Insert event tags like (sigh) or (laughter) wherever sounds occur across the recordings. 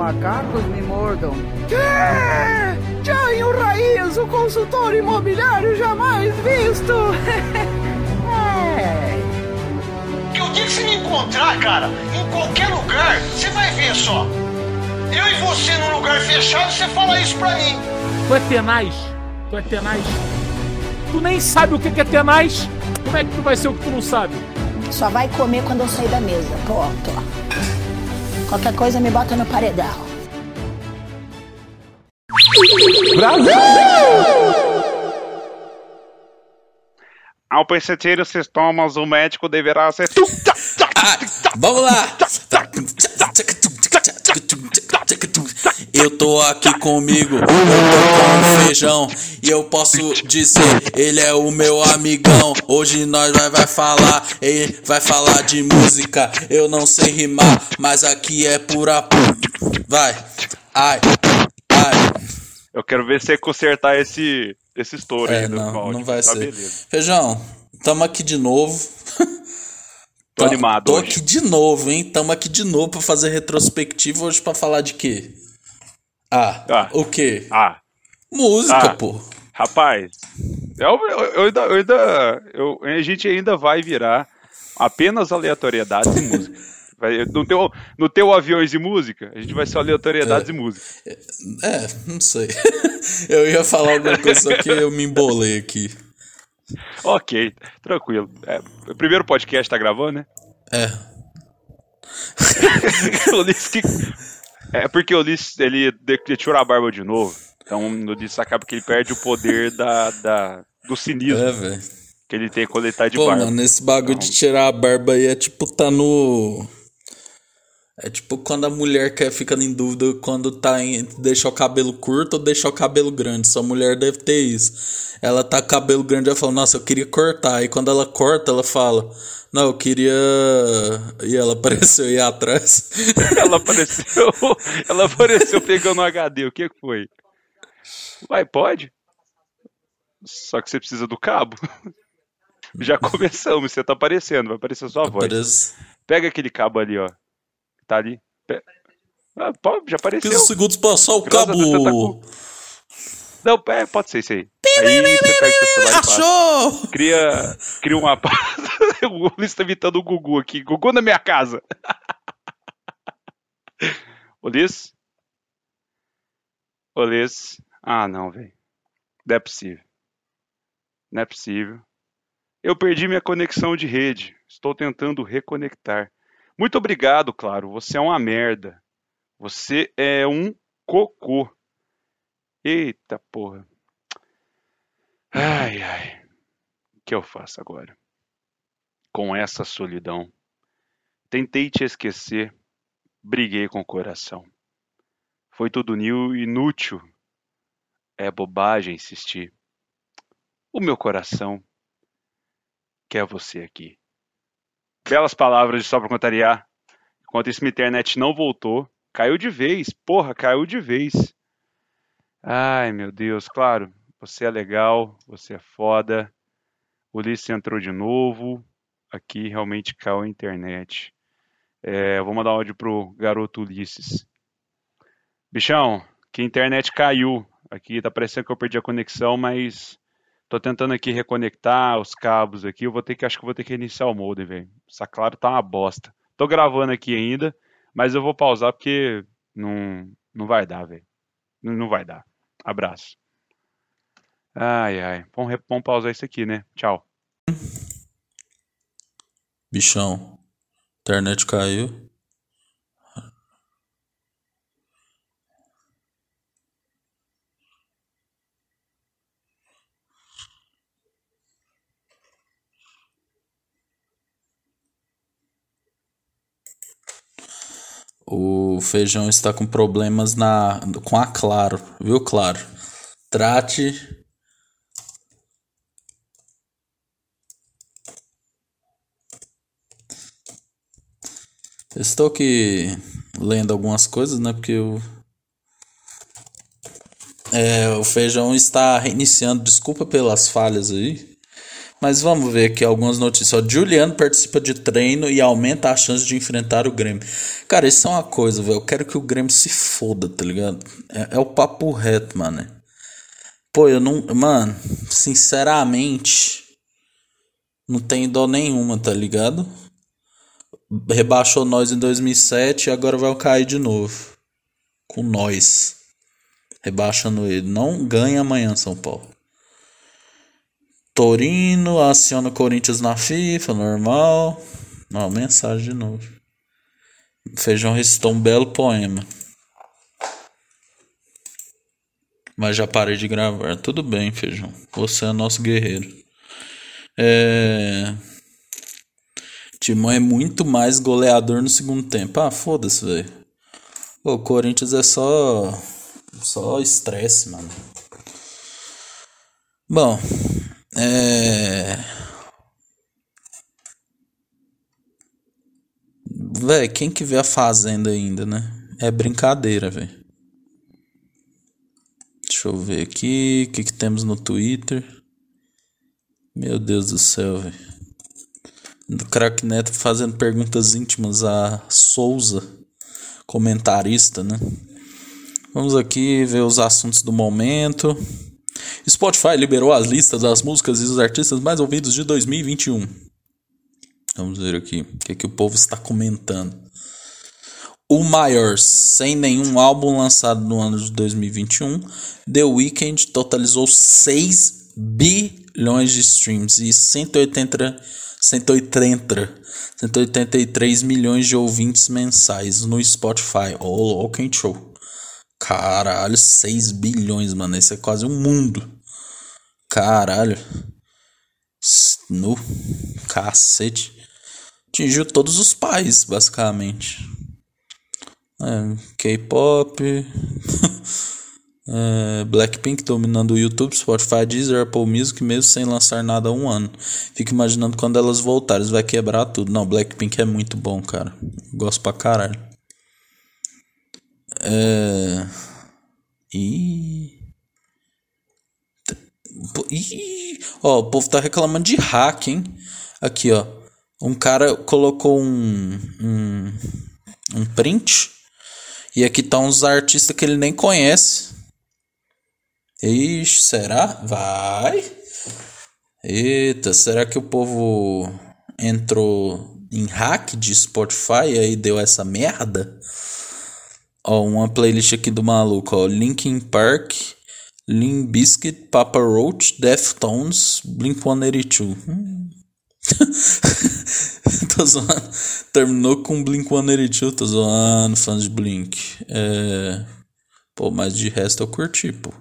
macacos me mordam. Que? Jainho Raiz, o consultor imobiliário jamais visto! (laughs) é. Que o dia que você me encontrar, cara, em qualquer lugar, você vai ver só. Eu e você num lugar fechado, você fala isso pra mim. Tu é tenaz? Tu é tenaz? Tu nem sabe o que é tenaz? Como é que tu vai ser o que tu não sabe? Só vai comer quando eu sair da mesa. Ponto. Qualquer coisa me bota no paredão. Brasil! Ao perceber os sintomas, o médico deverá ser. Ah, vamos lá! Eu tô aqui comigo, eu tô com o feijão e eu posso dizer, ele é o meu amigão. Hoje nós vai, vai falar, ele vai falar de música. Eu não sei rimar, mas aqui é pura. Vai, ai, ai. Eu quero ver você consertar esse, esse estouro É, aí não, áudio. não vai Tá ser. beleza. Feijão, tamo aqui de novo. Tô animado Tô hoje. aqui de novo, hein? Tamo aqui de novo pra fazer retrospectiva hoje pra falar de quê? Ah, Ah. o quê? Ah, Música, Ah. pô. rapaz. Eu, eu, eu ainda. Eu ainda eu- a gente ainda vai virar apenas aleatoriedades e música. (laughs) Vai, no, teu, no teu aviões de música, a gente vai ser aleatoriedades e música. É, não sei. (laughs) eu ia falar alguma coisa, só que eu me embolei aqui. Ok, tranquilo. É, o primeiro podcast tá gravando, né? É. (laughs) o Ulisses que... É porque o Ulisses, ele tirou a barba de novo. Então o Ulisses acaba que ele perde o poder da, da, do cinismo É, velho. que ele tem quando ele tá de Pô, barba. mano, esse bagulho de tirar a barba aí é tipo tá no. É tipo quando a mulher quer ficando em dúvida quando tá em deixar o cabelo curto ou deixar o cabelo grande. Sua mulher deve ter isso. Ela tá com o cabelo grande, ela fala, nossa, eu queria cortar. Aí quando ela corta, ela fala, não, eu queria. E ela apareceu aí atrás. (laughs) Ela apareceu, ela apareceu pegando um HD. O que que foi? Vai, pode? Só que você precisa do cabo. Já começamos, você tá aparecendo, vai aparecer sua voz. Aparece. Pega aquele cabo ali, ó. Tá ali. Ah, já apareceu. 15 segundos pra passar o Graças tá cabo. Não, é, pode ser isso aí. Aí você pega seu celular passa. Achou! Cria, cria uma. (laughs) o Ulisses tá imitando o Gugu aqui. Gugu na minha casa. (laughs) Ulisses? Ulisses? Ah, não, velho. Não é possível. Não é possível. Eu perdi minha conexão de rede. Estou tentando reconectar. Muito obrigado, claro. Você é uma merda. Você é um cocô. Eita porra. Ai, ai. O que eu faço agora? Com essa solidão. Tentei te esquecer. Briguei com o coração. Foi tudo inútil. É bobagem insistir. O meu coração quer você aqui. Belas palavras de só pra contrariar. Enquanto isso, minha internet não voltou. Caiu de vez. Porra, caiu de vez. Ai, meu Deus, claro. Você é legal, você é foda. Ulisses entrou de novo. Aqui realmente caiu a internet. É, vou mandar um áudio pro garoto Ulisses. Bichão, que a internet caiu. Aqui tá parecendo que eu perdi a conexão, mas tô tentando aqui reconectar os cabos aqui. Eu vou ter que, acho que vou ter que reiniciar o modem, velho. Essa claro tá uma bosta. Tô gravando aqui ainda, mas eu vou pausar porque não, não vai dar, velho. Não, vai dar. Abraço. Ai, ai. Vamos, vamos pausar isso aqui, né? Tchau. Bichão, internet caiu. O feijão está com problemas na com a Claro, viu, Claro? Trate Eu Estou aqui lendo algumas coisas, né? Porque o. É, o feijão está reiniciando. Desculpa pelas falhas aí. Mas vamos ver aqui algumas notícias. Juliano participa de treino e aumenta a chance de enfrentar o Grêmio. Cara, isso é uma coisa, velho. Eu quero que o Grêmio se foda, tá ligado? É, é o papo reto, mano. Pô, eu não. Mano, sinceramente. Não tenho dó nenhuma, tá ligado? Rebaixou nós em 2007 e agora vai cair de novo. Com nós. Rebaixando ele. Não ganha amanhã, São Paulo. Torino aciona o Corinthians na FIFA, normal. Não, mensagem de novo. Feijão recitou um belo poema. Mas já parei de gravar. Tudo bem, Feijão. Você é nosso guerreiro. É... Timão é muito mais goleador no segundo tempo. Ah, foda-se, velho. O Corinthians é só. Só estresse, mano. Bom, é. Véi, quem que vê a Fazenda ainda, né? É brincadeira, velho. Deixa eu ver aqui. O que, que temos no Twitter? Meu Deus do céu, velho. Do Crack Neto fazendo perguntas íntimas a Souza, comentarista, né? Vamos aqui ver os assuntos do momento. Spotify liberou as listas das músicas e dos artistas mais ouvidos de 2021. Vamos ver aqui o que, é que o povo está comentando. O maior, sem nenhum álbum lançado no ano de 2021, The Weeknd totalizou 6 bilhões de streams e 180, 180, 183 milhões de ouvintes mensais no Spotify. Ô, oh, show. Caralho, 6 bilhões, mano. Esse é quase um mundo. Caralho. No cacete. Atingiu todos os países, basicamente. É, K-pop. (laughs) é, Blackpink dominando o YouTube, Spotify, Deezer, Apple Music, mesmo sem lançar nada há um ano. Fico imaginando quando elas voltarem, vai quebrar tudo. Não, Blackpink é muito bom, cara. Gosto pra caralho. É... E... Ó, o povo tá reclamando de hack, hein? Aqui, ó. Um cara colocou um, um, um print. E aqui tá uns artistas que ele nem conhece. Ixi, será? Vai. Eita, será que o povo entrou em hack de Spotify e aí deu essa merda? Ó, uma playlist aqui do maluco, ó. Linkin Park, Limp Bizkit, Papa Roach, Deftones, Blink-182. Hum. (laughs) tô zoando. Terminou com Blink-182, tô zoando, fãs de Blink. É... Pô, mas de resto eu curti, pô.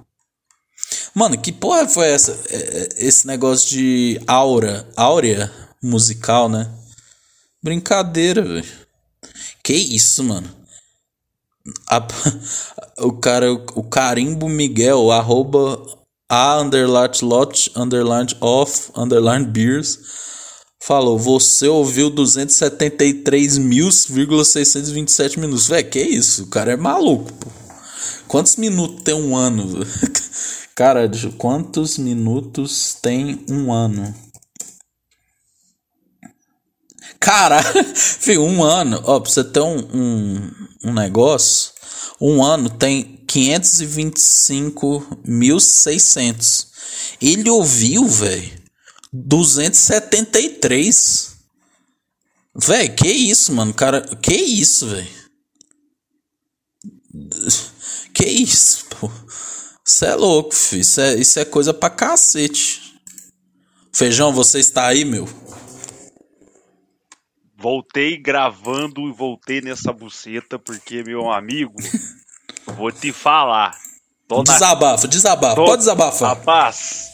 Mano, que porra foi essa? É, é, esse negócio de aura, áurea musical, né? Brincadeira, velho. Que isso, mano? A, (laughs) o cara, o carimbo Miguel, arroba a underline lot, underline off, underline beers, falou, você ouviu 273.627 minutos. Véi, que isso? O cara é maluco, pô. Quantos minutos tem um ano? (laughs) Cara, quantos minutos tem um ano? Cara, (laughs) filho, um ano, ó, pra você ter um, um, um negócio, um ano tem 525.600. Ele ouviu, velho, 273. Velho, que isso, mano, cara, que isso, velho. (laughs) Que isso, pô. Isso é louco, filho. Isso é, isso é coisa pra cacete. Feijão, você está aí, meu? Voltei gravando e voltei nessa buceta, porque, meu amigo, vou te falar. Desabafa, na... desabafa, tô... pode desabafar. Rapaz,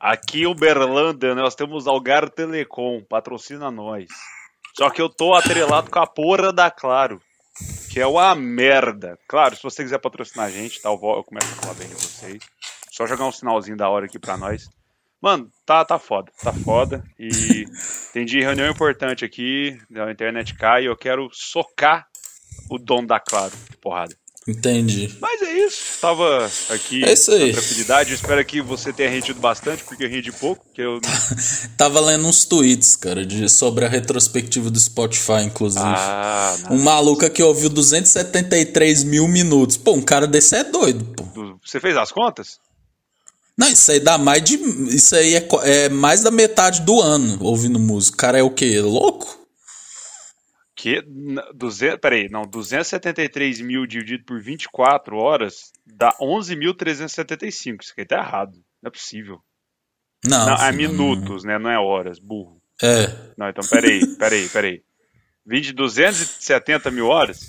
aqui em Uberlândia nós temos Algar Telecom, patrocina nós. Só que eu tô atrelado com a porra da Claro, que é uma merda. Claro, se você quiser patrocinar a gente, tá, eu, vou, eu começo a falar bem de vocês. Só jogar um sinalzinho da hora aqui pra nós. Mano, tá, tá foda, tá foda. E (laughs) tem de reunião importante aqui, a internet cai e eu quero socar o dono da Claro. Porrada. Entendi. Mas é isso. Tava aqui É isso aí. tranquilidade. Eu espero que você tenha rendido bastante, porque eu rendi pouco. Que eu... (laughs) Tava lendo uns tweets, cara, de, sobre a retrospectiva do Spotify, inclusive. Ah, não. Um maluco que ouviu 273 mil minutos. Pô, um cara desse é doido, pô. Você fez as contas? Não, isso aí dá mais de. Isso aí é, é mais da metade do ano ouvindo música. O cara é o quê? Louco? Que? N- 200, peraí, não. 273 mil dividido por 24 horas dá 11.375. Isso aqui tá errado. Não é possível. Não, Não, é minutos, né? Não é horas. Burro. É. Não, então peraí, (laughs) peraí, peraí. 20, 270 mil horas?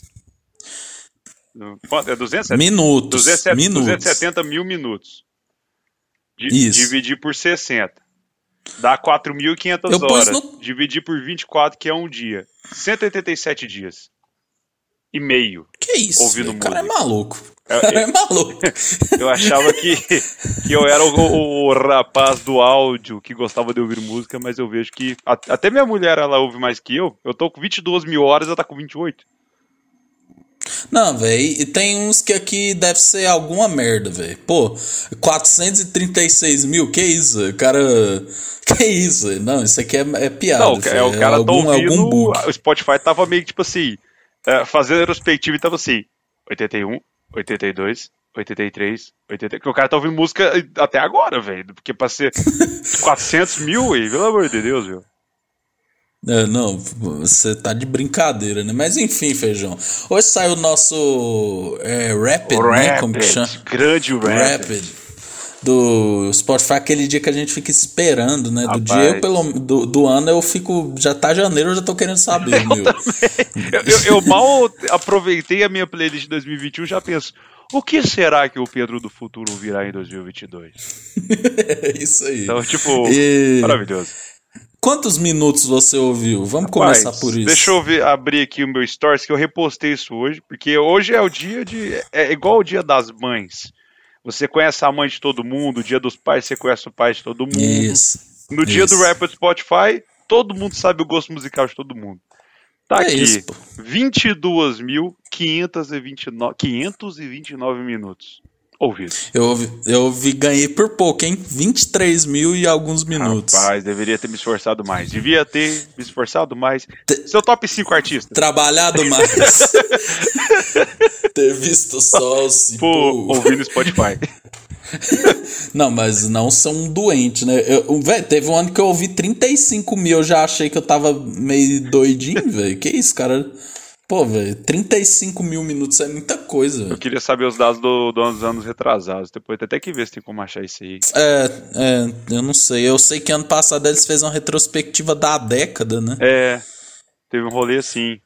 Quanto? É 270? Minutos. 270, minutos. 270 mil minutos. Di- Isso. Dividir por 60. Dá 4.500 Eu pus horas. no- Dividir por 24, que é um dia. 187 dias. E meio. Que isso? Ouvindo? O cara é música. maluco. O É, cara é é- maluco. (laughs) Eu achava que, que eu era o, o rapaz do áudio que gostava de ouvir música, mas eu vejo que. Até minha mulher ela ouve mais que eu. Eu tô com 22 mil horas, ela tá com 28. Não, velho, e tem uns que aqui deve ser alguma merda, velho. Pô, 436 mil, que isso? O cara. (laughs) Que isso? Não, isso aqui é, é piada. Não, é, o filho, cara tá algum, ouvindo. algum bug. O Spotify tava meio que tipo assim. é, fazendo retrospectiva e tava assim: 81, 82, 83, 80. Que o cara tá ouvindo música até agora, velho. Porque pra ser (laughs) 400 mil, e, pelo amor de Deus, viu? É, não, você tá de brincadeira, né? Mas enfim, feijão. Hoje saiu o nosso é, Rapid, né? Como que chama? grande Rapid. Rapid. Do Spotify, aquele dia que a gente fica esperando, né? Do Rapaz. dia, eu, pelo, do, do ano, eu fico. Já tá janeiro, eu já tô querendo saber, meu. Eu, eu- eu mal aproveitei a minha playlist de 2021 já penso. O que será que o Pedro do futuro virá em 2022? (laughs) é isso aí. Então, tipo, E- maravilhoso. Quantos minutos você ouviu? Vamos começar Rapaz, por isso. Deixa eu ver- abrir aqui o meu stories, que eu repostei isso hoje, porque hoje é o dia de. É igual o dia das mães. Você conhece a mãe de todo mundo, o dia dos pais, você conhece o pai de todo mundo. Isso. No dia isso. do rap do Spotify, todo mundo sabe o gosto musical de todo mundo. Tá É aqui, isso, pô. 22.529 529 minutos ouvidos. Eu, ouvi- eu ouvi, ganhei por pouco, hein? 23 mil e alguns minutos. Rapaz, deveria ter me esforçado mais. Devia ter me esforçado mais. Seu top 5 artistas. Trabalhado mais. (laughs) Ter visto só os. Pô, ouvindo Spotify. (laughs) Não, mas não são doentes, né? Eu, véi, teve um ano que eu ouvi 35 mil, eu já achei que eu tava meio doidinho, velho. Que isso, cara? Pô, velho, 35 mil minutos é muita coisa. Eu velho. queria saber os dados do, dos anos retrasados. Depois até que ver se tem como achar isso aí. É, é, eu não sei. Eu sei que ano passado eles fez uma retrospectiva da década, né? É, teve um rolê assim.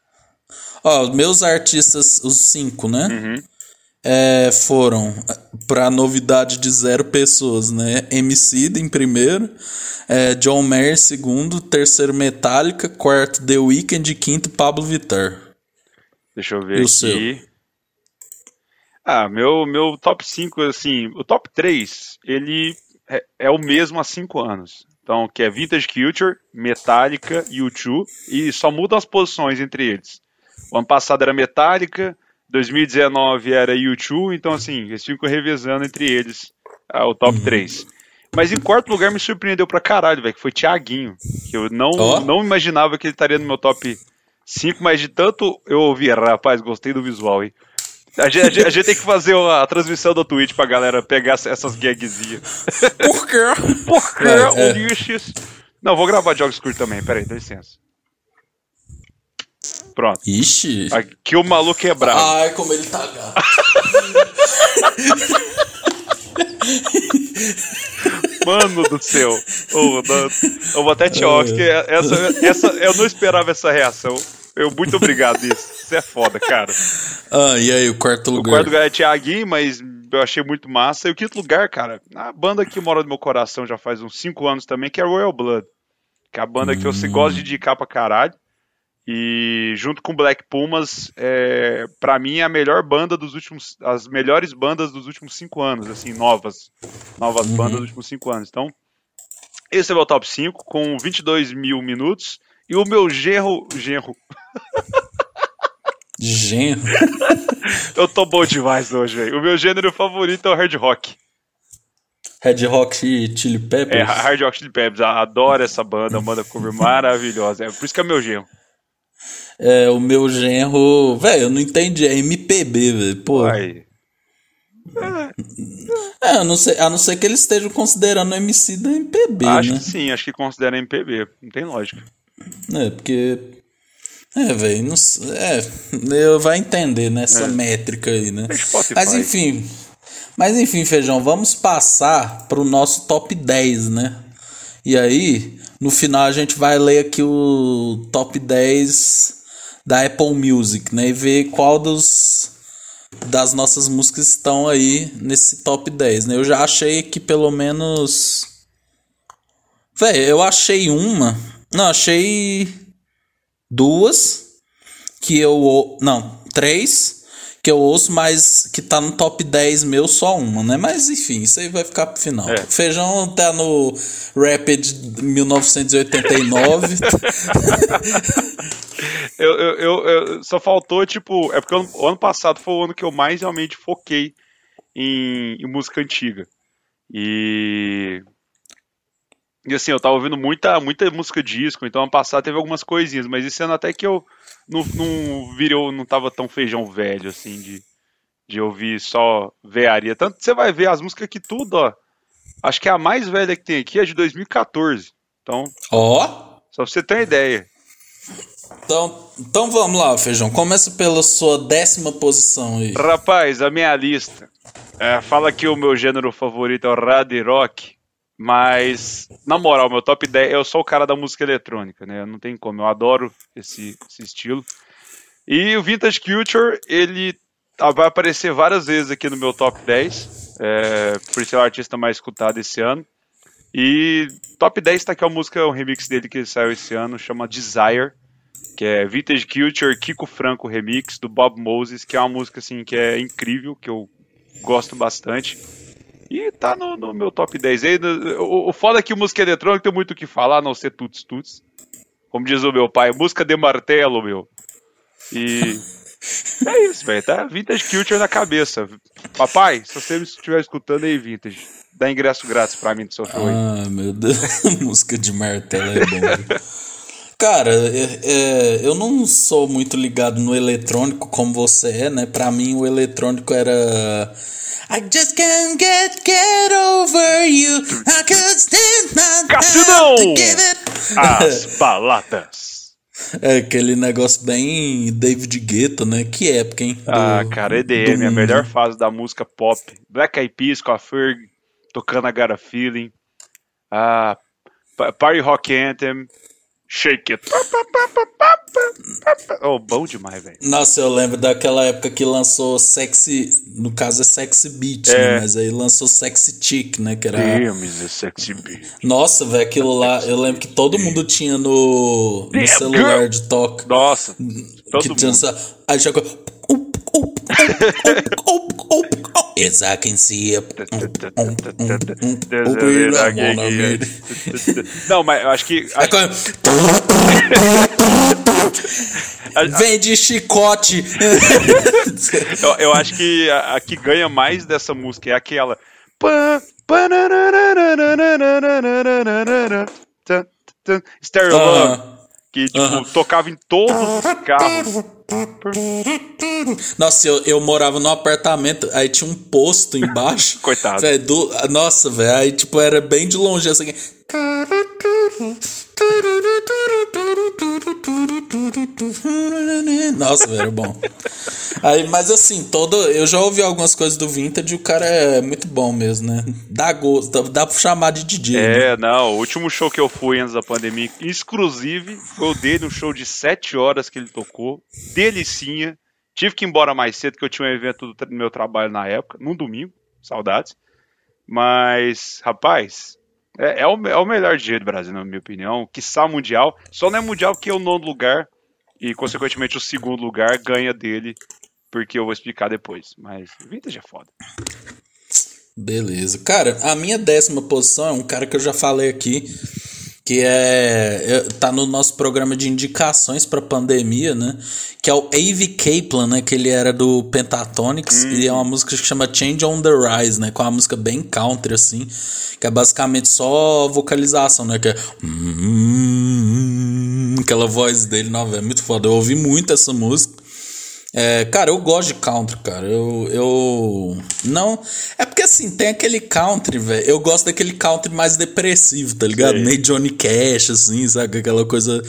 Ó, meus artistas, os cinco, né? Uhum. É, foram pra novidade de zero pessoas, né? MC em primeiro, é, John Mayer em segundo, terceiro Metallica, quarto The Weeknd, quinto Pablo Vittar. Deixa eu E ver o aqui. seu? Ah, meu, meu top 5, assim, o top 3, ele é, é o mesmo há 5 anos. Então, que é Vintage Culture, Metallica, U2, e só mudam as posições entre eles. O ano passado era Metallica, 2019 era U2, então assim, eles ficam revezando entre eles ah, o top 3. Mas em quarto lugar me surpreendeu pra caralho, velho, que foi Thiaguinho. Que eu não, Ó. não imaginava que ele estaria no meu top 5, mas de tanto eu ouvir, rapaz, gostei do visual, hein? A gente, a gente- a gente tem que fazer a transmissão da Twitch pra galera pegar essas gagzinhas. (laughs) Por quê? Por que, É, é. Ulisses? Não, vou gravar jogos curtos também, peraí, dá licença. Pronto. Ixi. Aqui o maluco é bravo. Ai, como ele tá gato. (laughs) Mano do céu. Não- eu vou até te que essa, essa, eu não esperava essa reação. Eu, muito obrigado nisso. Isso é foda, cara. Ah, e aí, o quarto O lugar? quarto lugar é Thiaguinho, mas eu achei muito massa. E o quinto lugar, cara, a banda que mora no meu coração já faz uns 5 anos também, que é Royal Blood. Que é a banda que eu se gosto de indicar pra caralho. E junto com Black Pumas, é, para mim é a melhor banda dos últimos, as melhores bandas dos últimos cinco anos, assim, novas, novas bandas dos últimos cinco anos. Então, esse é o meu top 5 com 22 mil minutos e o meu genro, genro, Genro. (laughs) Eu tô bom demais hoje, velho. O meu gênero favorito é o hard rock. Red Rock Chili Peppers. É, Hard Rock Chili Peppers. Adoro essa banda, uma banda cover maravilhosa. É por isso que é meu genro. É, o meu genro. Velho, eu não entendi. É MPB, velho. Pô. Aí. É, a não, ser, a não ser que eles estejam considerando o MC da MPB, Acho né? que sim, acho que considera MPB. Não tem lógica. É, porque. É, velho, não É, vai entender nessa métrica aí, né? É Spotify. Mas enfim. Mas enfim, feijão, vamos passar pro nosso top 10, né? E aí, no final a gente vai ler aqui o top 10 da Apple Music, né? E ver qual dos das nossas músicas estão aí nesse top 10, né? Eu já achei aqui pelo menos Véi, eu achei uma. Não, achei duas que eu. Não, três que eu ouço, mas que tá no top 10 meu, só uma, né? Mas enfim, isso aí vai ficar pro final. É. Feijão tá no Rapid 1989. (laughs) Eu, eu, eu- eu- só faltou, tipo. É porque o ano, passado foi o ano que eu mais realmente foquei em, em música antiga. E. E assim, eu tava ouvindo muita, muita música disco, então ano passado teve algumas coisinhas, mas esse ano até que eu não, não virou, não tava tão feijão velho, assim, de, de ouvir só vearia. Tanto que você vai ver as músicas que tudo, ó. Acho que a mais velha que tem aqui é de 2014. Então, Ó. só pra você ter uma ideia. Então, então vamos lá, Feijão. Começa pela sua décima posição aí. Rapaz, a minha lista. é, fala que o meu gênero favorito é o rad rock, mas, na moral, meu top 10, eu sou o cara da música eletrônica, né? Não tem como, eu adoro esse, esse estilo. E o Vintage Culture, ele ah, vai aparecer várias vezes aqui no meu top 10, é, por ser o artista mais escutado esse ano. E top 10 tá aqui a música, o remix dele que saiu esse ano, chama Desire que é Vintage Culture Kiko Franco Remix do Bob Moses, que é uma música assim que é incrível, que eu gosto bastante. E tá no, no meu top 10 aí. O, o foda é que música eletrônica tem muito o que falar, a não ser tuts tuts. Como diz o meu pai, música de martelo, meu. E (laughs) é isso, velho. Tá Vintage Culture na cabeça. Papai, se você estiver escutando aí, Vintage, dá ingresso grátis pra mim do seu show aí. Ah, meu Deus. (laughs) Música de martelo é bom. Cara, é- é, eu não sou muito ligado no eletrônico como você é, né? Pra mim o eletrônico era. I just can't get, get over you. I could stand my Cassidão! to give it. As (laughs) baladas. É aquele negócio bem David Guetta, né? Que época, hein? Do- Ah, cara, EDM, do a melhor fase da música pop. Black Eyed Peas com a Ferg, tocando a Got a Feeling. Ah, Pa- Party Rock Anthem. Shake It. Oh, bom demais, velho. Nossa, eu lembro daquela época que lançou Sexy. No caso é Sexy Beat, É. né? Mas aí lançou Sexy Chick, né? Que era. Is a sexy beat. Nossa, velho, aquilo lá. Eu lembro que todo mundo tinha no, no celular de toque. Nossa, que todo tinha mundo. essa. Aí chegou. Yes, I can see a. Não, (laughs) mas eu acho que. É (laughs) vem de chicote! eu, eu, acho que a, a, que ganha mais dessa música é aquela. Stereo ah. uh -huh. que tipo, uh -huh. tocava em todos os carros. Nossa, eu, eu morava num apartamento, aí tinha um posto embaixo. (laughs) Coitado. Véi, do- nossa, velho, aí tipo era bem de longe assim. Nossa, velho, era bom. Aí, mas assim, todo. Eu já ouvi algumas coisas do Vintage e o cara é muito bom mesmo, né? Dá gosto, dá, pra chamar de DJ. né? É, não, o último show que eu fui antes da pandemia, exclusive, foi o dele, um show de 7 horas que ele tocou, delicinha. Tive que ir embora mais cedo, que eu tinha um evento do meu trabalho na época, num domingo, saudades. Mas, rapaz, é, é o, é o melhor DJ do Brasil, na minha opinião, quiçá mundial. Só não é mundial porque é o nono lugar, e consequentemente o segundo lugar ganha dele, porque eu vou explicar depois. Mas Vintage é foda. Beleza. Cara, a minha décima posição é um cara que eu já falei aqui, que é, é tá no nosso programa de indicações para pandemia, né? Que é o Ave Kaplan, né? Que ele era do Pentatonix e é uma música que chama Change on the Rise, né? Com uma música bem country assim, que é basicamente só vocalização, né? Que é hum, aquela voz dele, não, é muito foda. Eu ouvi muito essa música. É, cara, eu gosto de country, cara. Eu, eu. Não. É porque assim, tem aquele country, velho. Eu gosto daquele country mais depressivo, tá ligado? Meio Johnny Cash, assim, sabe? Aquela coisa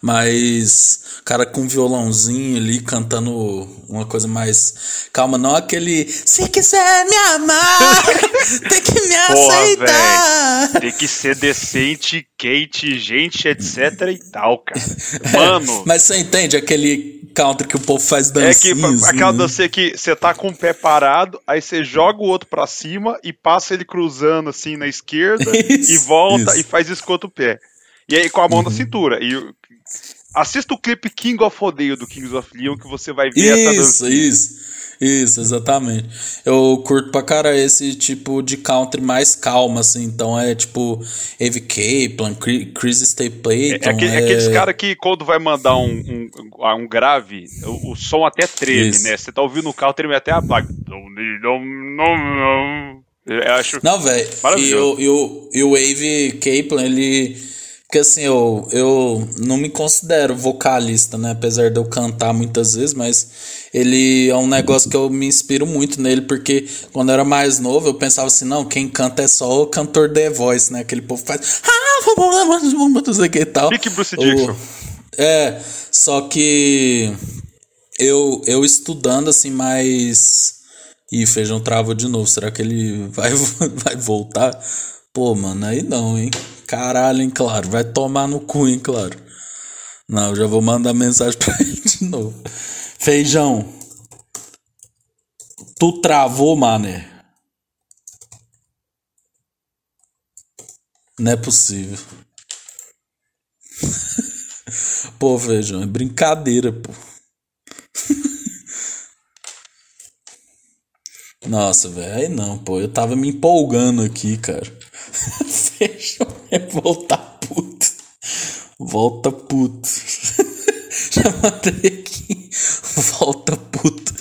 mais. Cara com violãozinho ali cantando uma coisa mais. Calma, não aquele. Se quiser me amar, (laughs) tem que me Porra, aceitar. Tem que ser decente, quente, gente, (laughs) etc e tal, cara. Mano. Mas você entende aquele country que o povo faz É que dancinhas? aquela né? dança que você tá com o pé parado, aí você joga o outro pra cima e passa ele cruzando assim na esquerda (laughs) e Isso, volta isso. e faz isso com o outro pé. E aí com a mão na cintura. E o- assista o clipe King of Odeio do Kings of Leon que você vai ver essa Isso, dança. isso. Isso, exatamente. Eu curto pra cara esse tipo de country mais calma, assim. Então é tipo Ave Kaplan, Chris Stapleton. É, aquele- é- aqueles caras que quando vai mandar um, um, um grave, o, o som até treme, Isso. né? Você tá ouvindo o carro, treme até a placa. Não, velho. E, o- e, e Wave Kaplan, ele. Porque assim, eu, eu não me considero vocalista, né? Apesar de eu cantar muitas vezes, mas ele é um negócio que eu me inspiro muito nele, porque quando eu era mais novo, eu pensava assim, não, quem canta é só o cantor The Voice, né? Aquele povo faz. (laughs) Não sei o que e tal. Pique Bruce Dixon. É, só que eu, eu estudando assim mais. Ih, feijão travou de novo. Será que ele vai, (laughs) vai voltar? Pô, mano, aí não, hein? Caralho, hein, claro. Vai tomar no cu, hein, claro. Não, eu já vou mandar mensagem (laughs) pra ele de novo. Feijão. Tu travou, mané. Não é possível. (laughs) Pô, feijão, é brincadeira, pô. (laughs) Nossa, velho, aí não, pô. Eu tava me empolgando aqui, cara. Feijão é voltar puto. Volta puto. (laughs) Já mandei aqui. Volta puto.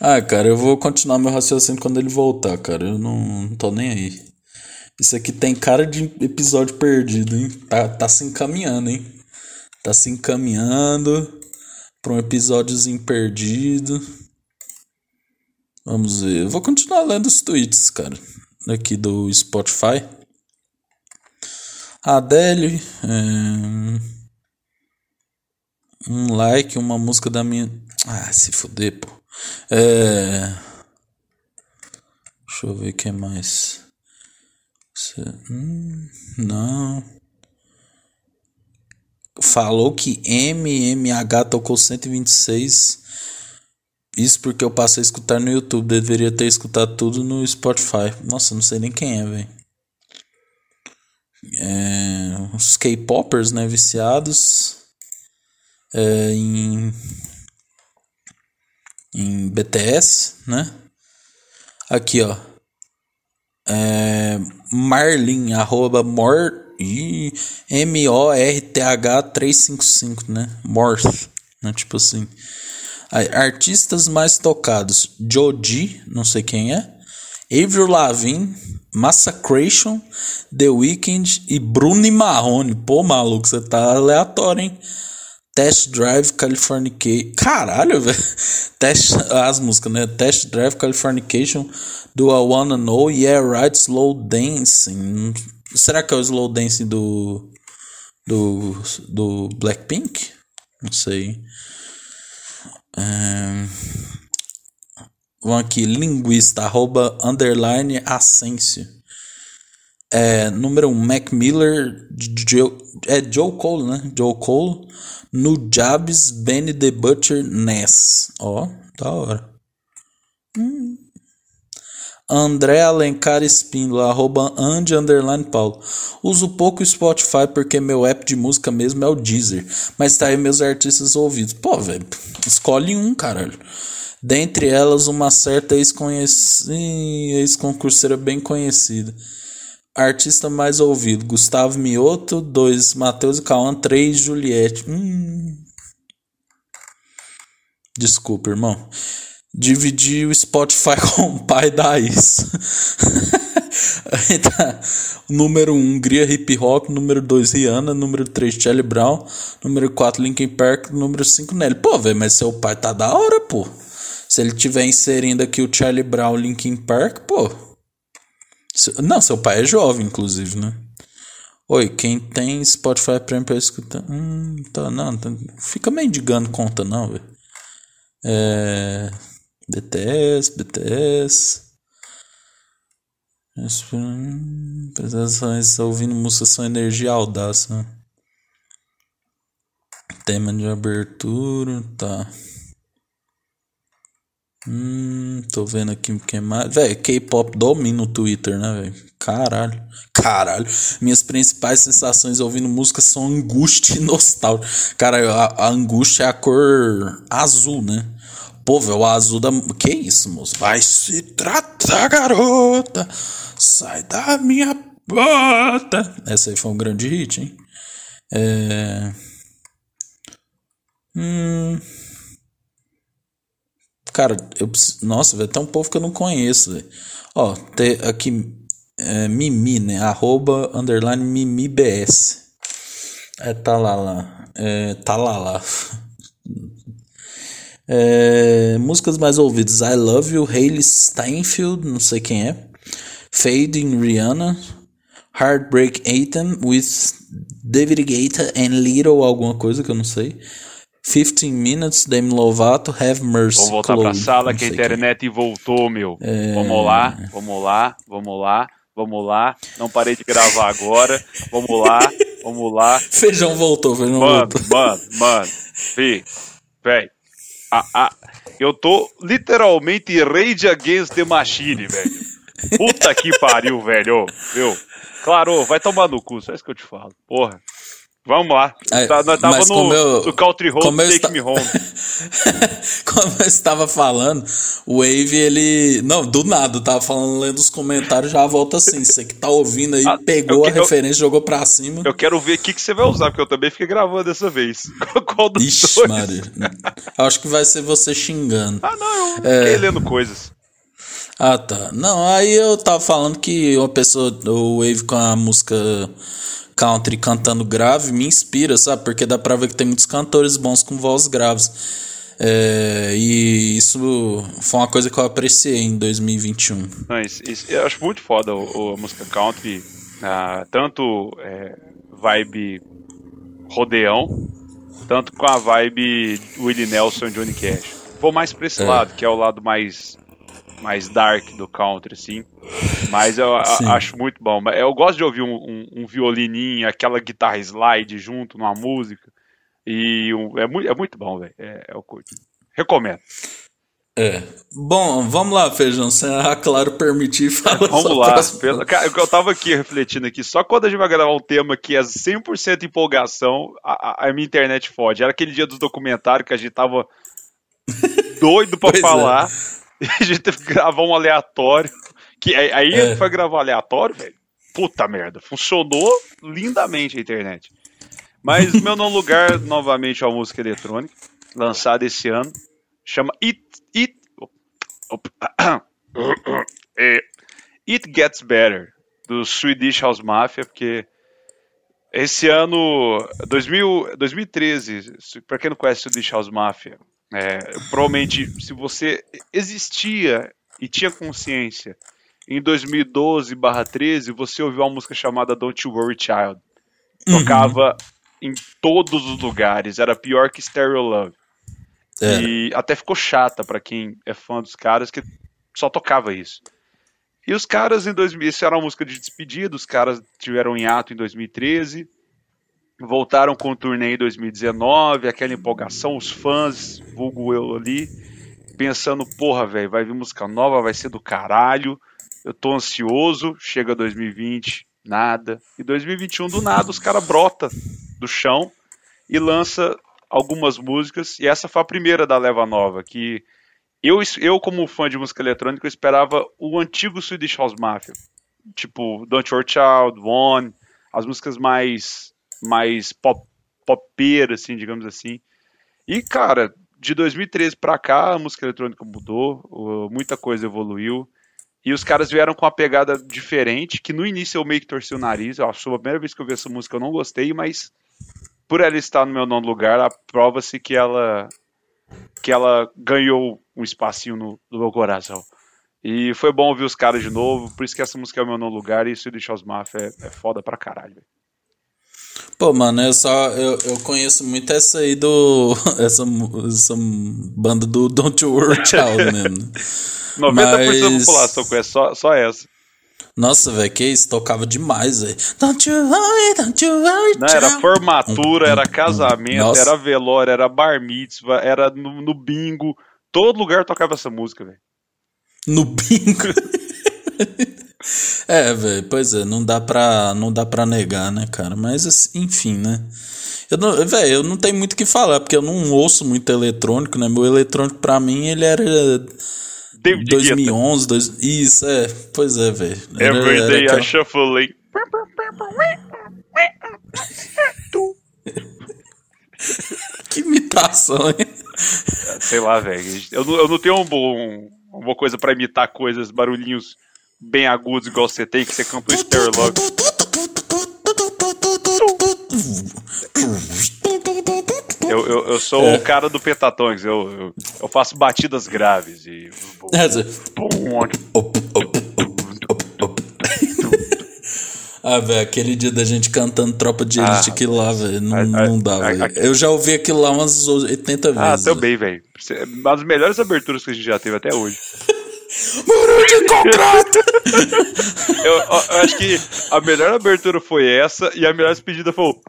Ah, cara, eu vou continuar meu raciocínio quando ele voltar, cara. Eu não, não tô nem aí. Isso aqui tem cara de episódio perdido, hein? Tá, tá se encaminhando, hein? Tá se encaminhando pra um episódiozinho perdido. Vamos ver. Eu vou continuar lendo os tweets, cara. Aqui do Spotify. Adele. é, Um like, uma música da minha. Ah, se fuder, pô. É... Deixa eu ver o que mais. Hum, não. Falou que MMH tocou 126. Isso porque eu passei a escutar no YouTube. Deveria ter escutado tudo no Spotify. Nossa, não sei nem quem é, velho. É, os K-popers, né? Viciados é, em, em BTS, né? Aqui, ó. É, Marlin, arroba mor, M-O-R-T-H 355, né? Morth, né? Tipo assim. Artistas mais tocados: Joji, não sei quem é. Avril Lavigne, Massacration, The Weeknd e Bruno Marrone. Pô, maluco, você tá aleatório, hein? Test Drive Californication. Caralho, velho. Test as músicas, né? Test Drive Californication do I Wanna Know, Yeah Right, Slow Dancing. Será que é o Slow Dancing do do do Blackpink? Não sei. Ahn, Vamos aqui, linguista, arroba, underline, Asensio. É, número 1, um, Mac Miller, Joe, é Joe Cole, né? Joe Cole, no Jabs, Benny the Butcher, Ness. Ó, da hora. Hum. André Alencar Espíndola, arroba Andy Underline Paulo. Uso pouco Spotify porque meu app de música mesmo é o Deezer. Mas tá aí meus artistas ouvidos. Pô, velho, escolhe um, caralho. Dentre elas, uma certa ex-concurseira bem conhecida. artista mais ouvido: Gustavo Mioto, 2 Matheus e Cauã, 3 Juliette. Hum. Desculpa, irmão. Dividi o Spotify (laughs) com o pai da. Aí (laughs) tá. Número 1, um, Gria Hip Hop. Número 2, Rihanna. Número 3, Charlie Brown. Número 4, Linkin Park. Número 5, Nelly. Pô, velho, mas seu pai tá da hora, pô. Se ele tiver inserindo aqui o Charlie Brown, Linkin Park, pô. Não, seu pai é jovem, inclusive, né? Oi, quem tem Spotify Premium pra escutar. Hum, tá, não, tá, fica mendigando conta, não, velho. É. BTS, BTS. Apresentações ouvindo música são energia audaz, né? Tema de abertura, tá. Hum, tô vendo aqui quem mais. Véi, K-pop domina o Twitter, né, velho? Caralho. Caralho. Minhas principais sensações ouvindo música são angústia e nostalgia. Cara, a, a angústia é a cor azul, né? Pô, velho, o azul da. Que isso, moço? Vai se tratar, garota. Sai da minha bota. Essa aí foi um grande hit, hein? É. Hum. Cara, eu Nossa, velho, tem um povo que eu não conheço, velho. Ó, tem aqui. É, Mimi, né? Arroba underline MimiBS. É, tá lá. É, tá lá. (laughs) É, músicas mais ouvidas: I Love You, Hailey Steinfeld, não sei quem é. Fading Rihanna. Heartbreak Anthem with David Guetta and Little alguma coisa que eu não sei. 15 Minutes, Demi Lovato, Have Mercy. Vamos voltar Chloe, pra sala que a internet que. voltou, meu. É... Vamos lá, vamos lá, vamos lá, vamos lá. Não parei de gravar agora. Vamos lá, vamos lá. (laughs) Feijão voltou, feijão mano, voltou. Mano, mano, fi, véi. A, a, eu tô literalmente Rage Against the Machine, velho. Puta que pariu, velho. Viu? Claro, vai tomar no cu, só isso que eu te falo. Porra. Vamos lá. Tá, nós tava no, eu, no Country Road Take esta... Me Home. (laughs) como eu estava falando, o Wave, ele. Não, do nada, eu tava falando, lendo os comentários, já volta assim. Você que tá ouvindo aí, ah, pegou eu, a referência, jogou pra cima. Eu quero ver o que, que você vai usar, porque eu também fiquei gravando dessa vez. (laughs) Qual dos Ixi, dois? Maria. Acho que vai ser você xingando. Ah, não, eu é... fiquei lendo coisas. Ah, tá. Não, aí eu tava falando que uma pessoa, o Wave com a música country cantando grave me inspira, sabe? Porque dá pra ver que tem muitos cantores bons com voz graves. É, e isso foi uma coisa que eu apreciei em 2021. Não, isso, isso, eu acho muito foda o, a música country, ah, tanto é, vibe rodeão, tanto com a vibe Willie Nelson e Johnny Cash. Vou mais pra esse é. lado, que é o lado mais mais dark do country, assim. Mas eu a, acho muito bom. Eu gosto de ouvir um, um, um, violininho, aquela guitarra slide junto numa música. E um, é, muito, é muito bom, velho. É, é o curto. Recomendo. É. Bom, vamos lá, Feijão. Se a Claro permitir, fala (laughs) Vamos lá. Pelo, cara, eu tava aqui refletindo aqui. Só quando a gente vai gravar um tema que é 100% empolgação, a, a, minha internet fode. Era aquele dia do documentário que a gente tava (laughs) doido pra é. falar. É. (laughs) a gente teve que gravar um aleatório. Que aí é. foi gravar aleatório, velho. Puta merda. Funcionou lindamente a internet. Mas meu não lugar, (laughs) novamente, é uma música eletrônica, lançada esse ano. Chama It. It, (coughs) é, It Gets Better, do Swedish House Mafia, porque esse ano, 2000, 2013, para quem não conhece Swedish House Mafia, é, provavelmente, se você existia e tinha consciência em 2012/13, você ouviu uma música chamada Don't You Worry Child. Uhum. Tocava uhum. em todos os lugares, era pior que Stereo Love. É. E até ficou chata para quem é fã dos caras, que só tocava isso. E os caras em 2000, isso era uma música de despedida, os caras tiveram em ato em 2013 voltaram com o turnê em 2019, aquela empolgação, os fãs, vulgo eu ali, pensando, porra, velho, vai vir música nova, vai ser do caralho, eu tô ansioso, chega 2020, nada, e 2021 do nada os caras brota do chão e lança algumas músicas, e essa foi a primeira da leva nova, que eu, eu como fã de música eletrônica, eu esperava o antigo Swedish House Mafia, tipo Don't Your Child, One, as músicas mais mais pop, popeiras, assim, digamos assim. E, cara, de 2013 pra cá, a música eletrônica mudou, muita coisa evoluiu. E os caras vieram com uma pegada diferente, que no início eu meio que torci o nariz. Eu acho a primeira vez que eu vi essa música eu não gostei, mas por ela estar no meu nono lugar, aprova-se que ela que ela ganhou um espacinho no, no meu coração. E foi bom ouvir os caras de novo, por isso que essa música é o meu nono lugar e isso de Charles Mafia é, é foda pra caralho. Pô, mano, eu só. Eu, eu conheço muito essa aí do. (laughs) Essa, essa banda do Don't You Worry Child (laughs) mesmo. 90% da Mas- população conhece só, só essa. Nossa, velho, que isso? Tocava demais, velho. Don't you worry, don't you worry, Não, era formatura, era casamento, Nossa. era velório, era bar mitzvah, era no, no bingo. Todo lugar tocava essa música, velho. No bingo. (laughs) é, velho, pois é, não dá pra, não dá pra negar, né, cara? Mas, assim, enfim, né? Eu não, velho, eu não tenho muito o que falar, porque eu não ouço muito eletrônico, né? Meu eletrônico, pra mim, ele era David Guetta. 2011, dois, isso, é, pois é, velho. Era- Every era day I aquela- shuffle. Que imitação, hein? Sei lá, velho. Eu, não- eu não tenho um bom, uma boa coisa pra imitar coisas, barulhinhos bem agudos igual você tem, que você canta o Sterlog. Eu, eu, eu sou É. o cara do Pentatongs, eu, eu, eu faço batidas graves e. É. (laughs) Ah, velho, aquele dia da gente cantando Tropa de Elite, Ah, aquilo lá, velho, não, a- não dá, velho. Eu já ouvi aquilo lá umas 80 vezes. Ah, também, velho. Uma das melhores aberturas que a gente já teve até hoje. (laughs) Muro de concreto! Eu, eu- acho que a melhor abertura foi essa e a melhor despedida foi o.